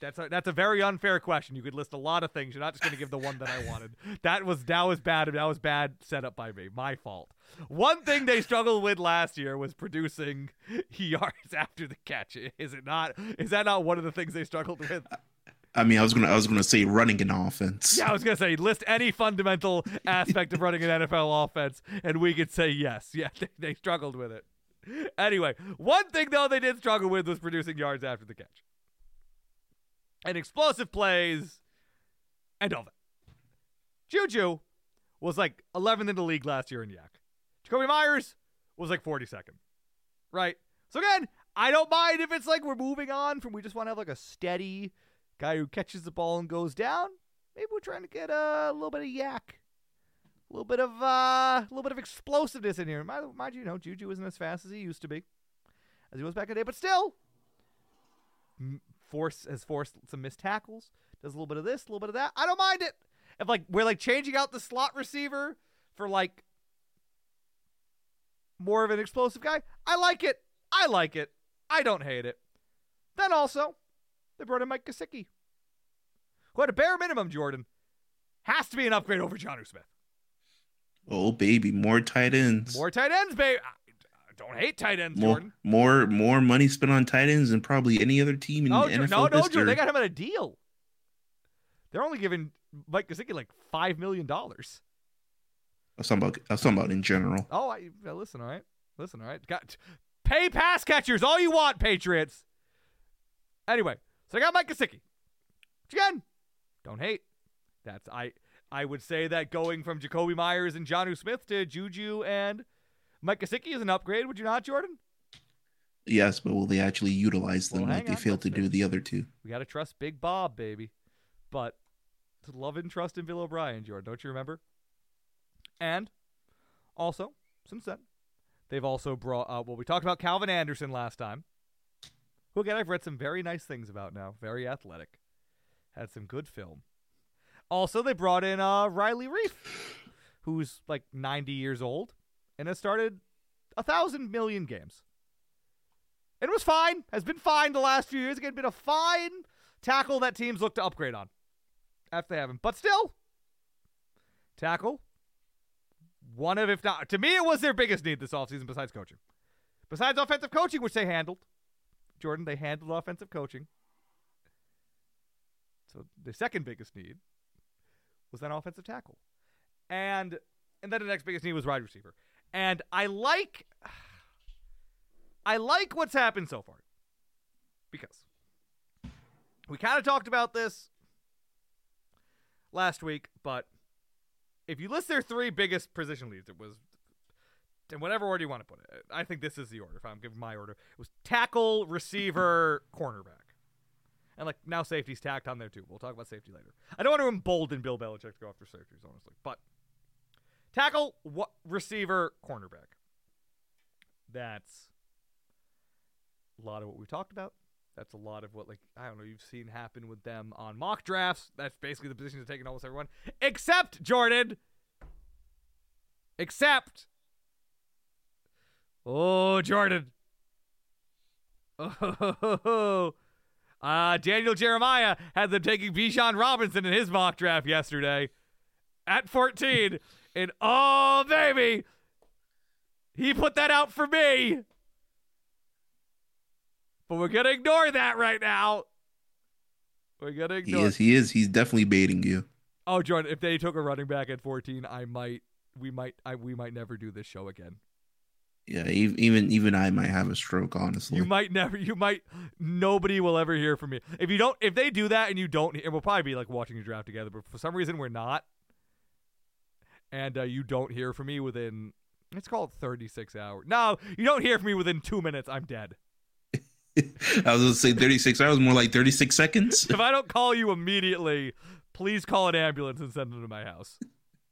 That's a, that's a very unfair question. You could list a lot of things. You're not just going to give the one that I wanted. That was that was bad. That was bad setup by me. My fault. One thing they struggled with last year was producing yards after the catch. Is it not? Is that not one of the things they struggled with? Uh, I mean, I was gonna I was gonna say running an offense. Yeah, I was gonna say list any fundamental aspect of running an NFL offense, and we could say yes. Yeah, they, they struggled with it. Anyway, one thing though they did struggle with was producing yards after the catch, and explosive plays, and all that. Juju was like 11th in the league last year in YAC. Jakobi Meyers was like 42nd, right? So again, I don't mind if it's like we're moving on from we just want to have like a steady guy who catches the ball and goes down. Maybe we're trying to get a little bit of YAC, a little bit of uh, a little bit of explosiveness in here. Mind, mind you, you know, Juju isn't as fast as he used to be, as he was back in the day, but still, force has forced some missed tackles. Does a little bit of this, a little bit of that. I don't mind it. If like we're like changing out the slot receiver for like more of an explosive guy, I like it. I like it. I don't hate it. Then also, they brought in Mike Gesicki, who at a bare minimum, Jordan, has to be an upgrade over Jonnu Smith. Oh baby, more tight ends. More tight ends, babe. I don't hate tight ends, more, Jordan. more more money spent on tight ends than probably any other team in No, NFL no, no, history. Jordan. They got him on a deal. They're only giving Mike Gesicki like five million dollars. I was talking about I was talking about in general. Oh, I listen. All right, listen. All right, got pay pass catchers all you want, Patriots. Anyway, so I got Mike Gesicki. Which again, don't hate. That's I. I would say that going from Jakobi Meyers and Jonnu Smith to Juju and Mike Gesicki is an upgrade. Would you not, Jordan? Yes, but will they actually utilize them Well, like they on, failed to do the other two? We got to trust Big Bob, baby. But to love and trust in Bill O'Brien, Jordan, don't you remember? And also, since then, they've also brought. Uh, well, we talked about Calvin Anderson last time. Who again I've read some very nice things about now. Very athletic. Had some good film. Also, they brought in uh, Riley Reiff, who's like 90 years old and has started a thousand million games. And it was fine. Has been fine the last few years. Again, been a fine tackle that teams look to upgrade on after they have him. But still, tackle. One of, if not, to me, it was their biggest need this offseason besides coaching. Besides offensive coaching, which they handled. Jordan, they handled offensive coaching. So the second biggest need was that offensive tackle. And and then the next biggest need was wide receiver. And I like I like what's happened so far. Because we kind of talked about this last week, but if you list their three biggest position leads, it was in whatever order you want to put it. I think this is the order. If I'm giving my order, it was tackle, receiver, cornerback, and like now safety's tacked on there too. We'll talk about safety later. I don't want to embolden Bill Belichick to go after safeties, honestly, but tackle, what receiver, cornerback. That's a lot of what we've talked about. That's a lot of what, like, I don't know, you've seen happen with them on mock drafts. That's basically the position they're taking almost everyone, except Jordan. Except. Oh, Jordan. Oh, Uh, Daniel Jeremiah had them taking Bijan Robinson in his mock draft yesterday at 14. and oh, baby, he put that out for me. But we're going to ignore that right now. We're going to He ignore is. He is. He's definitely baiting you. Oh, Jordan, if they took a running back at 14, I might, we might, I, we might never do this show again. Yeah. Even even I might have a stroke. Honestly. You might never, you might, nobody will ever hear from me. If you don't, if they do that and you don't, and we'll probably be like watching a draft together, but for some reason we're not, and uh, you don't hear from me within, it's called 36 hours. No, you don't hear from me within two minutes, I'm dead. I was gonna say 36 hours, more like 36 seconds. If I don't call you immediately, please call an ambulance and send them to my house.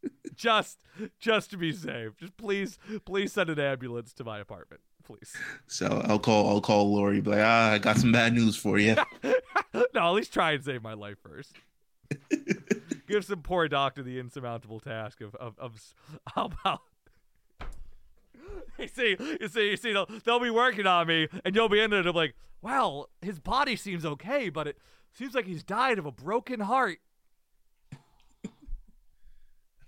just, just to be safe. Just please, please send an ambulance to my apartment, please. So I'll call. I'll call Lori. Be like, ah, I got some bad news for you. no, at least try and save my life first. Give some poor doctor the insurmountable task of of of how about. You see, you see, you see, they'll, they'll be working on me, and you'll be in it. I'm like, well, his body seems okay, but it seems like he's died of a broken heart.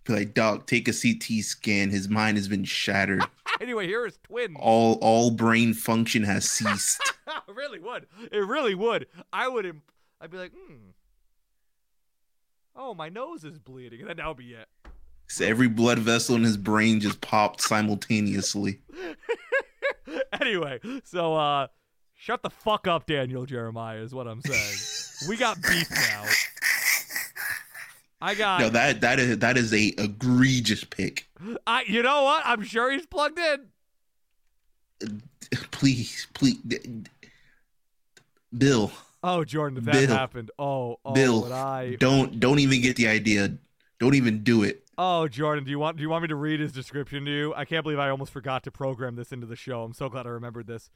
Be like, Doc, take a CT scan. His mind has been shattered. Anyway, here is twin. all all brain function has ceased. it really would. It really would. I would. Imp- I'd be like, hmm. Oh, my nose is bleeding, and then that'll be it. So every blood vessel in his brain just popped simultaneously. anyway, so uh shut the fuck up, Daniel Jeremiah, is what I'm saying. we got beef now. I got No, that that is that is a egregious pick. I you know what? I'm sure he's plugged in. Uh, please, please, Bill, Oh, Jordan, that Bill. happened. Oh, oh Bill, I don't don't even get the idea. Don't even do it. Oh, Jordan, do you want do you want me to read his description to you? I can't believe I almost forgot to program this into the show. I'm so glad I remembered this.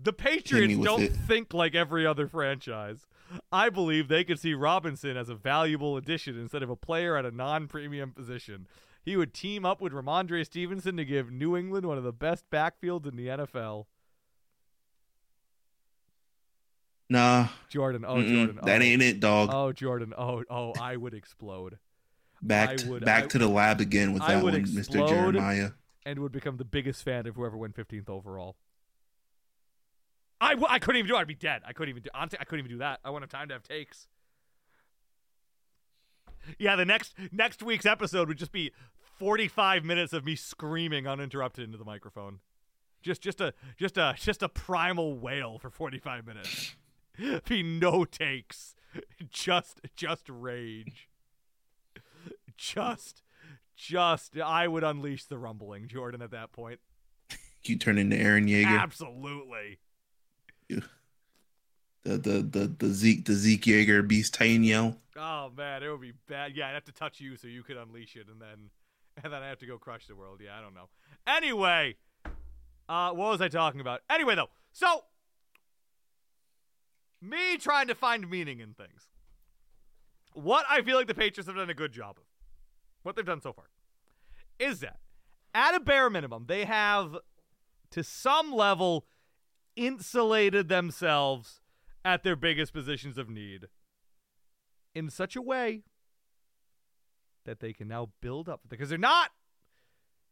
The Patriots don't it. think like every other franchise. I believe they could see Robinson as a valuable addition instead of a player at a non-premium position. He would team up with Rhamondre Stevenson to give New England one of the best backfields in the NFL. Nah, Jordan, oh mm-mm, Jordan, that oh. ain't it, dog. Oh Jordan, oh oh, I would explode back to, would- back I- to the lab again with I that would one, Mr. Jeremiah. and would become the biggest fan of whoever went 15th overall. I, w- I couldn't even do it. I'd be dead. I couldn't even do honestly, I couldn't even do that. I wouldn't have time to have takes. Yeah, the next next week's episode would just be 45 minutes of me screaming uninterrupted into the microphone. Just just a just a just a primal wail for 45 minutes. be no takes. Just just rage. Just just I would unleash the rumbling, Jordan, at that point. You turn into Eren Yeager. Absolutely. The the the the Zeke the Zeke Yeager Beast yell. Oh man, it would be bad. Yeah, I'd have to touch you so you could unleash it, and then and then I have to go crush the world. Yeah, I don't know. Anyway, uh, what was I talking about? Anyway, though, so me trying to find meaning in things. What I feel like the Patriots have done a good job of, what they've done so far, is that at a bare minimum they have, to some level, insulated themselves at their biggest positions of need in such a way that they can now build up because they're not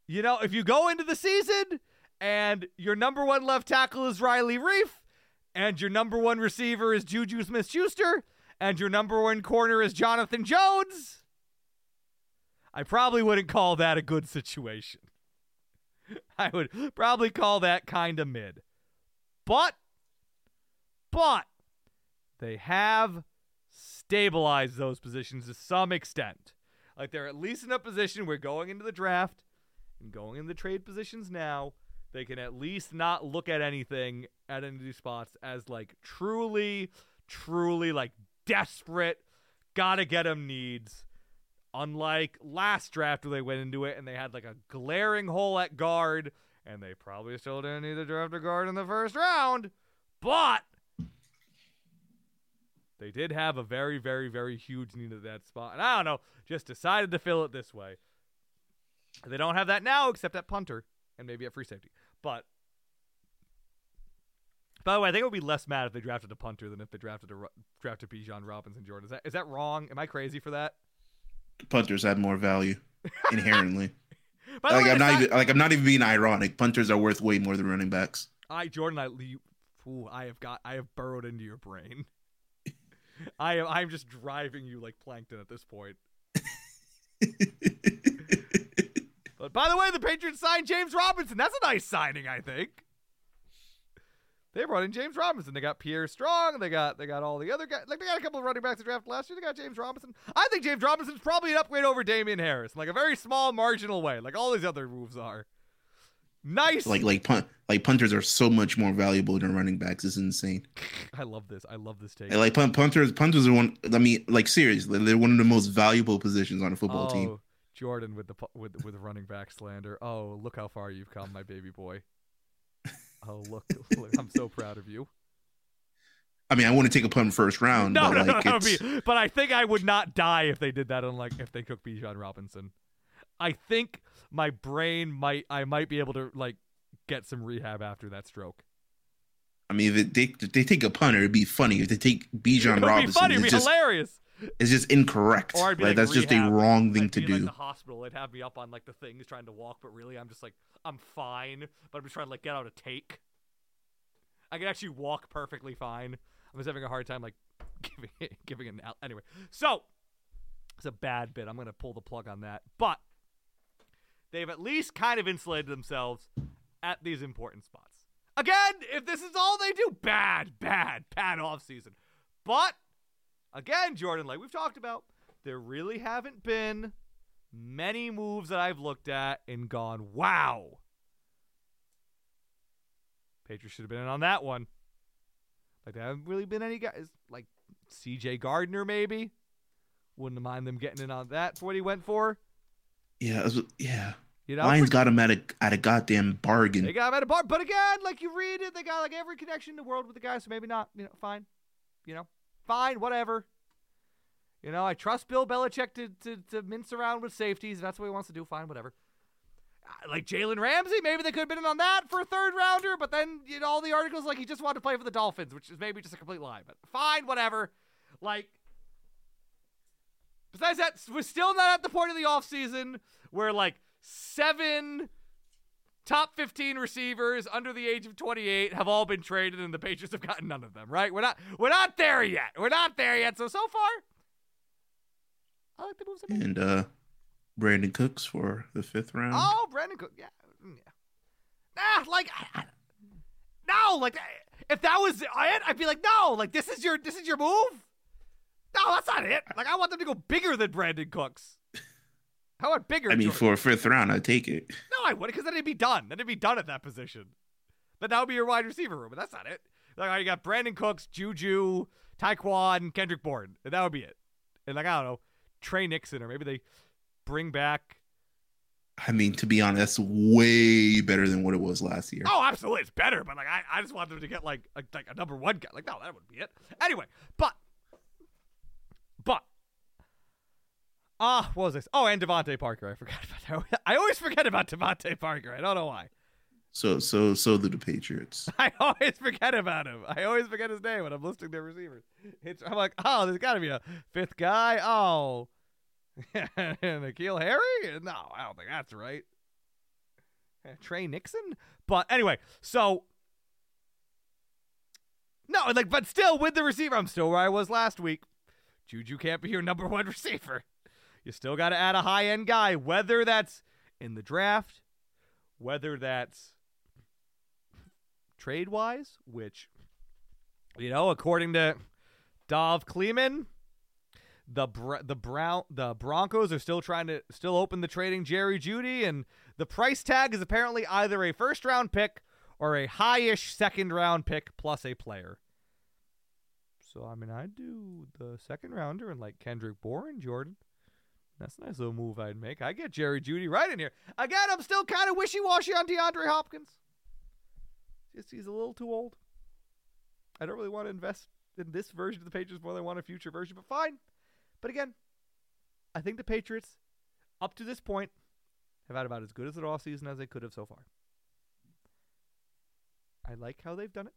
you know if you go into the season and your number one left tackle is Riley Reiff and your number one receiver is Juju Smith-Schuster and your number one corner is Jonathan Jones I probably wouldn't call that a good situation. I would probably call that kind of mid but but they have stabilized those positions to some extent. Like they're at least in a position where going into the draft and going in the trade positions now, they can at least not look at anything at any of these spots as like truly, truly like desperate, gotta get them needs. Unlike last draft where they went into it and they had like a glaring hole at guard, and they probably still didn't need to draft a guard in the first round, but they did have a very, very, very huge need at that spot. And I don't know, just decided to fill it this way. They don't have that now except at punter and maybe at free safety. But By the way, I think I would be less mad if they drafted a punter than if they drafted a drafted Bijan Robinson Jordan. Is that is that wrong? Am I crazy for that? Punters had more value inherently. By the like way, I'm not not- even like I'm not even being ironic. Punters are worth way more than running backs. I Jordan, I you, ooh, I have got I have burrowed into your brain. I am I'm just driving you like plankton at this point. But by the way, the Patriots signed James Robinson. That's a nice signing, I think. They brought in James Robinson. They got Pierre Strong. They got they got all the other guys. Like they got a couple of running backs to draft last year. They got James Robinson. I think James Robinson's probably an upgrade over Damien Harris, like a very small marginal way, like all these other moves are. Nice. like like punt like punters are so much more valuable than running backs. It's insane. I love this. I love this take. And, like punt, punters punters are one. I mean, like seriously, they're one of the most valuable positions on a football oh, team. Jordan with the with with running back slander. Oh, look how far you've come, my baby boy. Oh, look, I'm so proud of you. I mean, I want to take a punt first round, No, but no, like no, no, it's, but I think I would not die if they did that. Unlike if they took Bijan Robinson, I think my brain might I might be able to like get some rehab after that stroke. I mean, if they if they take a punter, it'd be funny. If they take it Bijan would be Robinson, funny. It'd be just hilarious. It's just incorrect. Or I'd be like, like that's just a wrong thing I'd to in, like, do. the hospital. They'd have me up on like the things trying to walk, but really I'm just like I'm fine, but I'm just trying to like get out a take. I can actually walk perfectly fine. I'm just having a hard time like giving it, giving an out. Anyway, so it's a bad bit. I'm gonna pull the plug on that, but they've at least kind of insulated themselves at these important spots. Again, if this is all they do, bad, bad, bad off season. But again, Jordan, like we've talked about, there really haven't been many moves that I've looked at and gone, wow. Patriots should have been in on that one. Like there haven't really been any guys like CJ Gardner, maybe. Wouldn't mind them getting in on that for what he went for. Yeah, was- yeah. You know, Lions got him at a at a goddamn bargain. They got him at a bar, but again, like you read it, they got like every connection in the world with the guy, so maybe not. You know, fine. You know, fine, whatever. You know, I trust Bill Belichick to to, to mince around with safeties. If that's what he wants to do. Fine, whatever. Uh, Like Jalen Ramsey, maybe they could have been in on that for a third rounder, but then you know all the articles like he just wanted to play for the Dolphins, which is maybe just a complete lie. But fine, whatever. Like besides that, we're still not at the point of the offseason where like seven top 15 receivers under the age of 28 have all been traded and the Patriots have gotten none of them, right? We're not we're not there yet. We're not there yet. So so far I like the moves they made. and uh Brandin Cooks for the fifth round. Oh, Brandin Cook. Yeah. mm, yeah. Nah, like I, I, no, like if that was it, I'd be like, no, like this is your this is your move. No, that's not it. Like I want them to go bigger than Brandin Cooks. How about bigger? I mean, Jordan? for a fifth round, I'd take it. No, I wouldn't, because then it'd be done. Then it'd be done at that position. Then that would be your wide receiver room, but that's not it. Like, all right, you got Brandin Cooks, Juju, Tyquan, Kendrick Bourne, and that would be it. And like I don't know, Tre Nixon, or maybe they bring back. I mean, to be honest, way better than what it was last year. Oh, absolutely, it's better. But like, I, I just want them to get like a, like a number one guy. Like, no, that wouldn't be it. Anyway, but but ah, what was this? Oh, and DeVante Parker. I forgot about that. I always forget about DeVante Parker. I don't know why. So, so, so do the Patriots. I always forget about him. I always forget his name when I'm listing their receivers. It's, I'm like, oh, there's got to be a fifth guy. Oh, N'Keal Harry? No, I don't think that's right. Tre Nixon? But anyway, so no, like, but still with the receiver, I'm still where I was last week. Juju can't be your number one receiver. You still got to add a high end guy, whether that's in the draft, whether that's trade wise, which you know, according to Dov Kleiman, the Br- the Brown the Broncos are still trying to still open the trading Jerry Jeudy, and the price tag is apparently either a first round pick or a high-ish second round pick plus a player. So I mean, I'd do the second rounder and like Kendrick Bourne, Jordan. That's a nice little move I'd make. I get Jerry Jeudy right in here. Again, I'm still kind of wishy-washy on DeAndre Hopkins. Just he's a little too old. I don't really want to invest in this version of the Patriots more than I want a future version, but fine. But again, I think the Patriots, up to this point, have had about as good as an off season as they could have so far. I like how they've done it.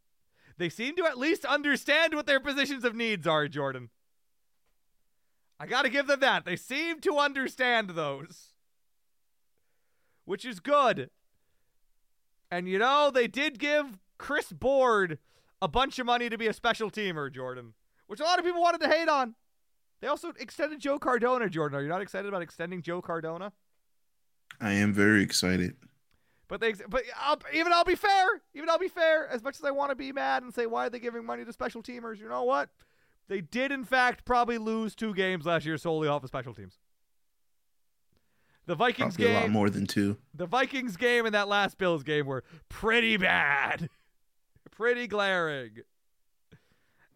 they seem to at least understand what their positions of needs are, Jordan. I got to give them that. They seem to understand those, which is good. And you know, they did give Chris Board a bunch of money to be a special teamer, Jordan, which a lot of people wanted to hate on. They also extended Joe Cardona, Jordan. Are you not excited about extending Joe Cardona? I am very excited. But they, but I'll, even I'll be fair. Even I'll be fair. As much as I want to be mad and say why are they giving money to special teamers, you know what? They did in fact probably lose two games last year solely off of special teams. The Vikings Probably a lot game, more than two. the Vikings game, and that last Bills game were pretty bad, pretty glaring.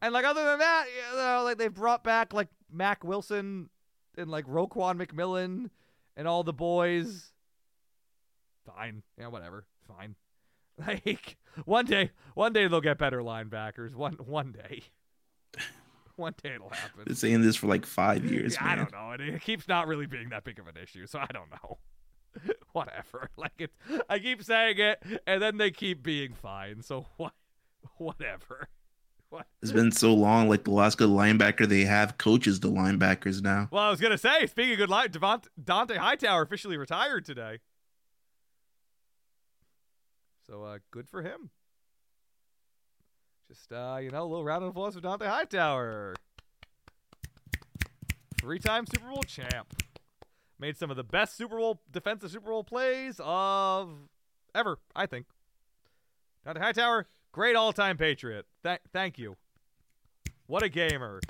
And like other than that, you know, like they've brought back like Mack Wilson and like Raekwon McMillan and all the boys. Fine, yeah, whatever, fine. Like one day, one day they'll get better linebackers. One one day, one day it'll happen. Been saying this for like five years, Yeah, I don't know. It, it keeps not really being that big of an issue, so I don't know. Whatever. Like it, I keep saying it, and then they keep being fine. So what? Whatever. What? It's been so long. Like the last good linebacker they have coaches the linebackers now. Well, I was gonna say, speaking of good line, Devont- Dont'a Hightower officially retired today. So uh, good for him. Just uh, you know, a little round of applause for Dont'a Hightower. Three-time Super Bowl champ. Made some of the best Super Bowl defensive Super Bowl plays of ever, I think. Dont'a Hightower, great all-time Patriot. Th- thank you. What a gamer.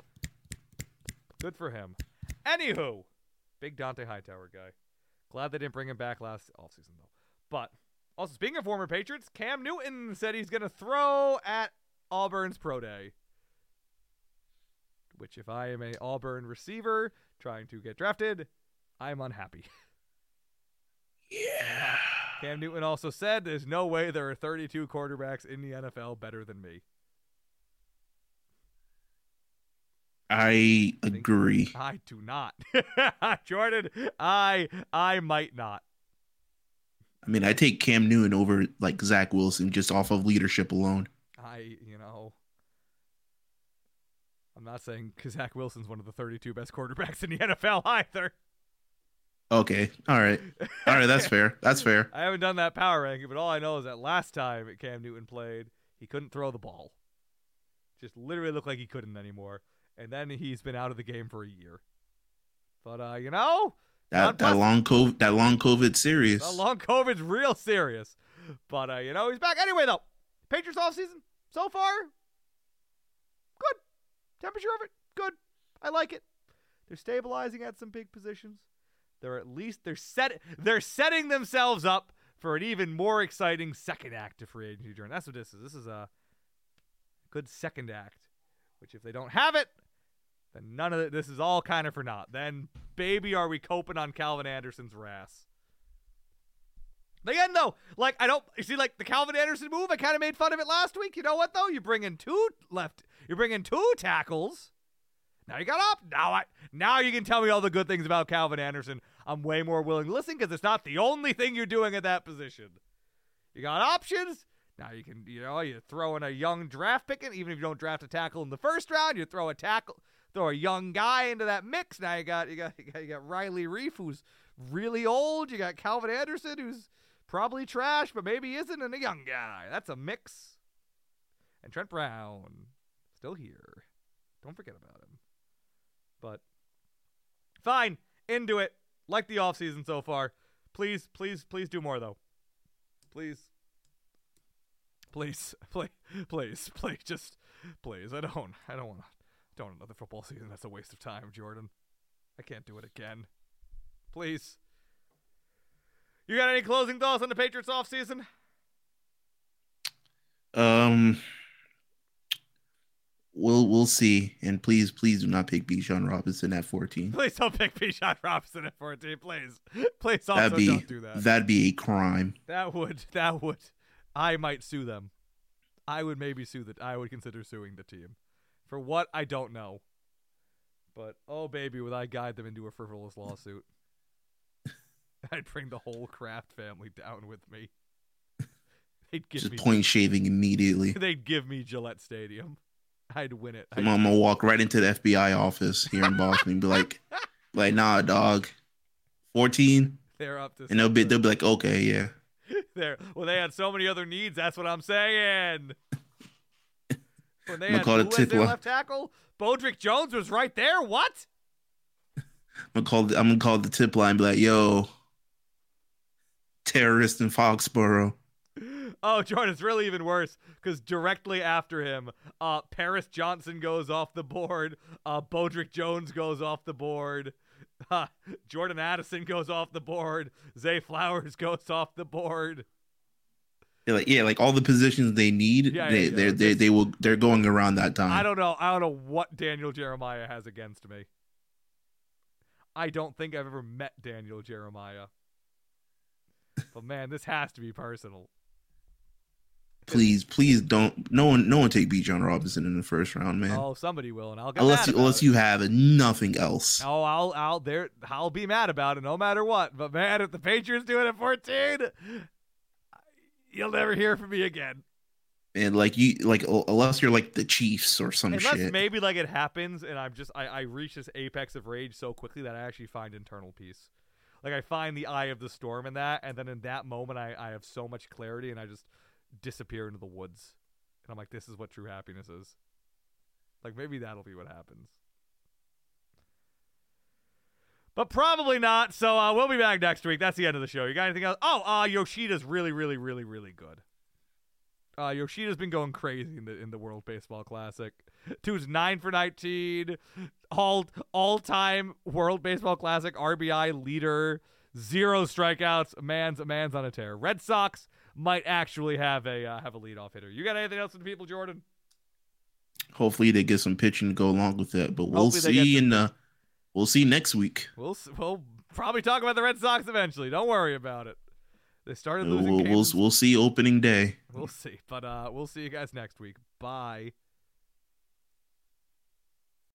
Good for him. Anywho, big Dont'a Hightower guy. Glad they didn't bring him back last offseason, though. But also, speaking of former Patriots, Cam Newton said he's going to throw at Auburn's Pro Day. Which, if I am a Auburn receiver trying to get drafted, I'm unhappy. Yeah. Cam Newton also said there's no way there are 32 quarterbacks in the NFL better than me. I agree. I do not. Jordan, I I might not. I mean, I take Cam Newton over like Zach Wilson just off of leadership alone. I, you know, I'm not saying Zach Wilson's one of the 32 best quarterbacks in the NFL either. Okay. All right. All right. That's fair. That's fair. I haven't done that power ranking, but all I know is that last time Cam Newton played, he couldn't throw the ball. Just literally looked like he couldn't anymore. And then he's been out of the game for a year. But uh, you know, That that long COVID that long COVID serious. the long COVID's real serious. But uh, you know, he's back anyway though. Patriots offseason so far, good. Temperature of it, good. I like it. They're stabilizing at some big positions. They're at least they're set they're setting themselves up for an even more exciting second act of free agency journey. That's what this is. This is a good second act. Which if they don't have it, then none of it this is all kind of for naught. Then baby are we coping on Calvin Anderson's wrath. Again, though, like I don't you see, like the Calvin Anderson move. I kind of made fun of it last week. You know what though? You bring in two left. You bring in two tackles. Now you got up. Now I now you can tell me all the good things about Calvin Anderson. I'm way more willing to listen because it's not the only thing you're doing at that position. You got options. Now you can, you know, you throw in a young draft pick, in, even if you don't draft a tackle in the first round, you throw a tackle, throw a young guy into that mix. Now you got, you got, you got, you got Riley Reiff, who's really old. You got Calvin Anderson, who's probably trash, but maybe isn't, and a young guy. That's a mix. And Trent Brown, still here. Don't forget about him. But fine, into it. Like the offseason so far. Please, please, please do more though. Please. Please, please, please, please, just please. I don't, I don't want to, don't another football season. That's a waste of time, Jordan. I can't do it again. Please. You got any closing thoughts on the Patriots offseason? Um, we'll we'll see. And please, please do not pick Bijan Robinson at 14. Please don't pick Bijan Robinson at 14, please. Please also That'd be don't do that. that'd be a crime. That would that would I might sue them. I would maybe sue that I would consider suing the team. For what I don't know. But oh baby, would I guide them into a frivolous lawsuit? I'd bring the whole Kraft family down with me. They'd give Just me point shaving immediately. they'd give me Gillette Stadium. I'd win it. I'm, gonna walk right into the FBI office here in Boston and be like, like, nah, dog, 14, they're up to and they'll be they'll be like, okay, yeah. there. Well, they had so many other needs. That's what I'm saying. When they I'm gonna had call it who as their Tickler. left tackle, Bodrick Jones was right there. What? I'm gonna call the, I'm gonna call the tip line, and be like, yo, terrorist in Foxborough. Oh, Jordan, it's really even worse because directly after him, uh, Paris Johnson goes off the board. Uh, Broderick Jones goes off the board. Uh, Jordan Addison goes off the board. Zay Flowers goes off the board. They're like, yeah, like all the positions they need, Yeah, they yeah, they yeah. they they will they're going around that time. I don't know. I don't know what Daniel Jeremiah has against me. I don't think I've ever met Daniel Jeremiah. But man, this has to be personal. please, please don't. No one, no one take Bijan Robinson in the first round, man. Oh, somebody will, and I'll get unless you, unless it. you have nothing else. Oh, I'll, I'll, there, I'll be mad about it no matter what. But man, if the Patriots do it at 14, you'll never hear from me again. And like you, like unless you're like the Chiefs or some Unless shit. maybe like it happens, and I'm just, I, I reach this apex of rage so quickly that I actually find internal peace. Like I find the eye of the storm in that, and then in that moment, I, I have so much clarity, and I just disappear into the woods. And I'm like, this is what true happiness is. Like maybe that'll be what happens. But probably not. So uh, we'll be back next week. That's the end of the show. You got anything else? Oh, uh, Yoshida's really, really, really, really good. Uh, Yoshida's been going crazy in the in the World Baseball Classic. Dude's nine for nineteen, all all time World Baseball Classic RBI leader, zero strikeouts. A man's a man's on a tear. Red Sox might actually have a uh, have a leadoff hitter. You got anything else for the people, Jordan? Hopefully they get some pitching to go along with that, but we'll Hopefully see in the we'll see next week. We'll we'll probably talk about the Red Sox eventually. Don't worry about it. They started We'll losing we'll, games. we'll, we'll see opening day. We'll see. But uh, we'll see you guys next week. Bye.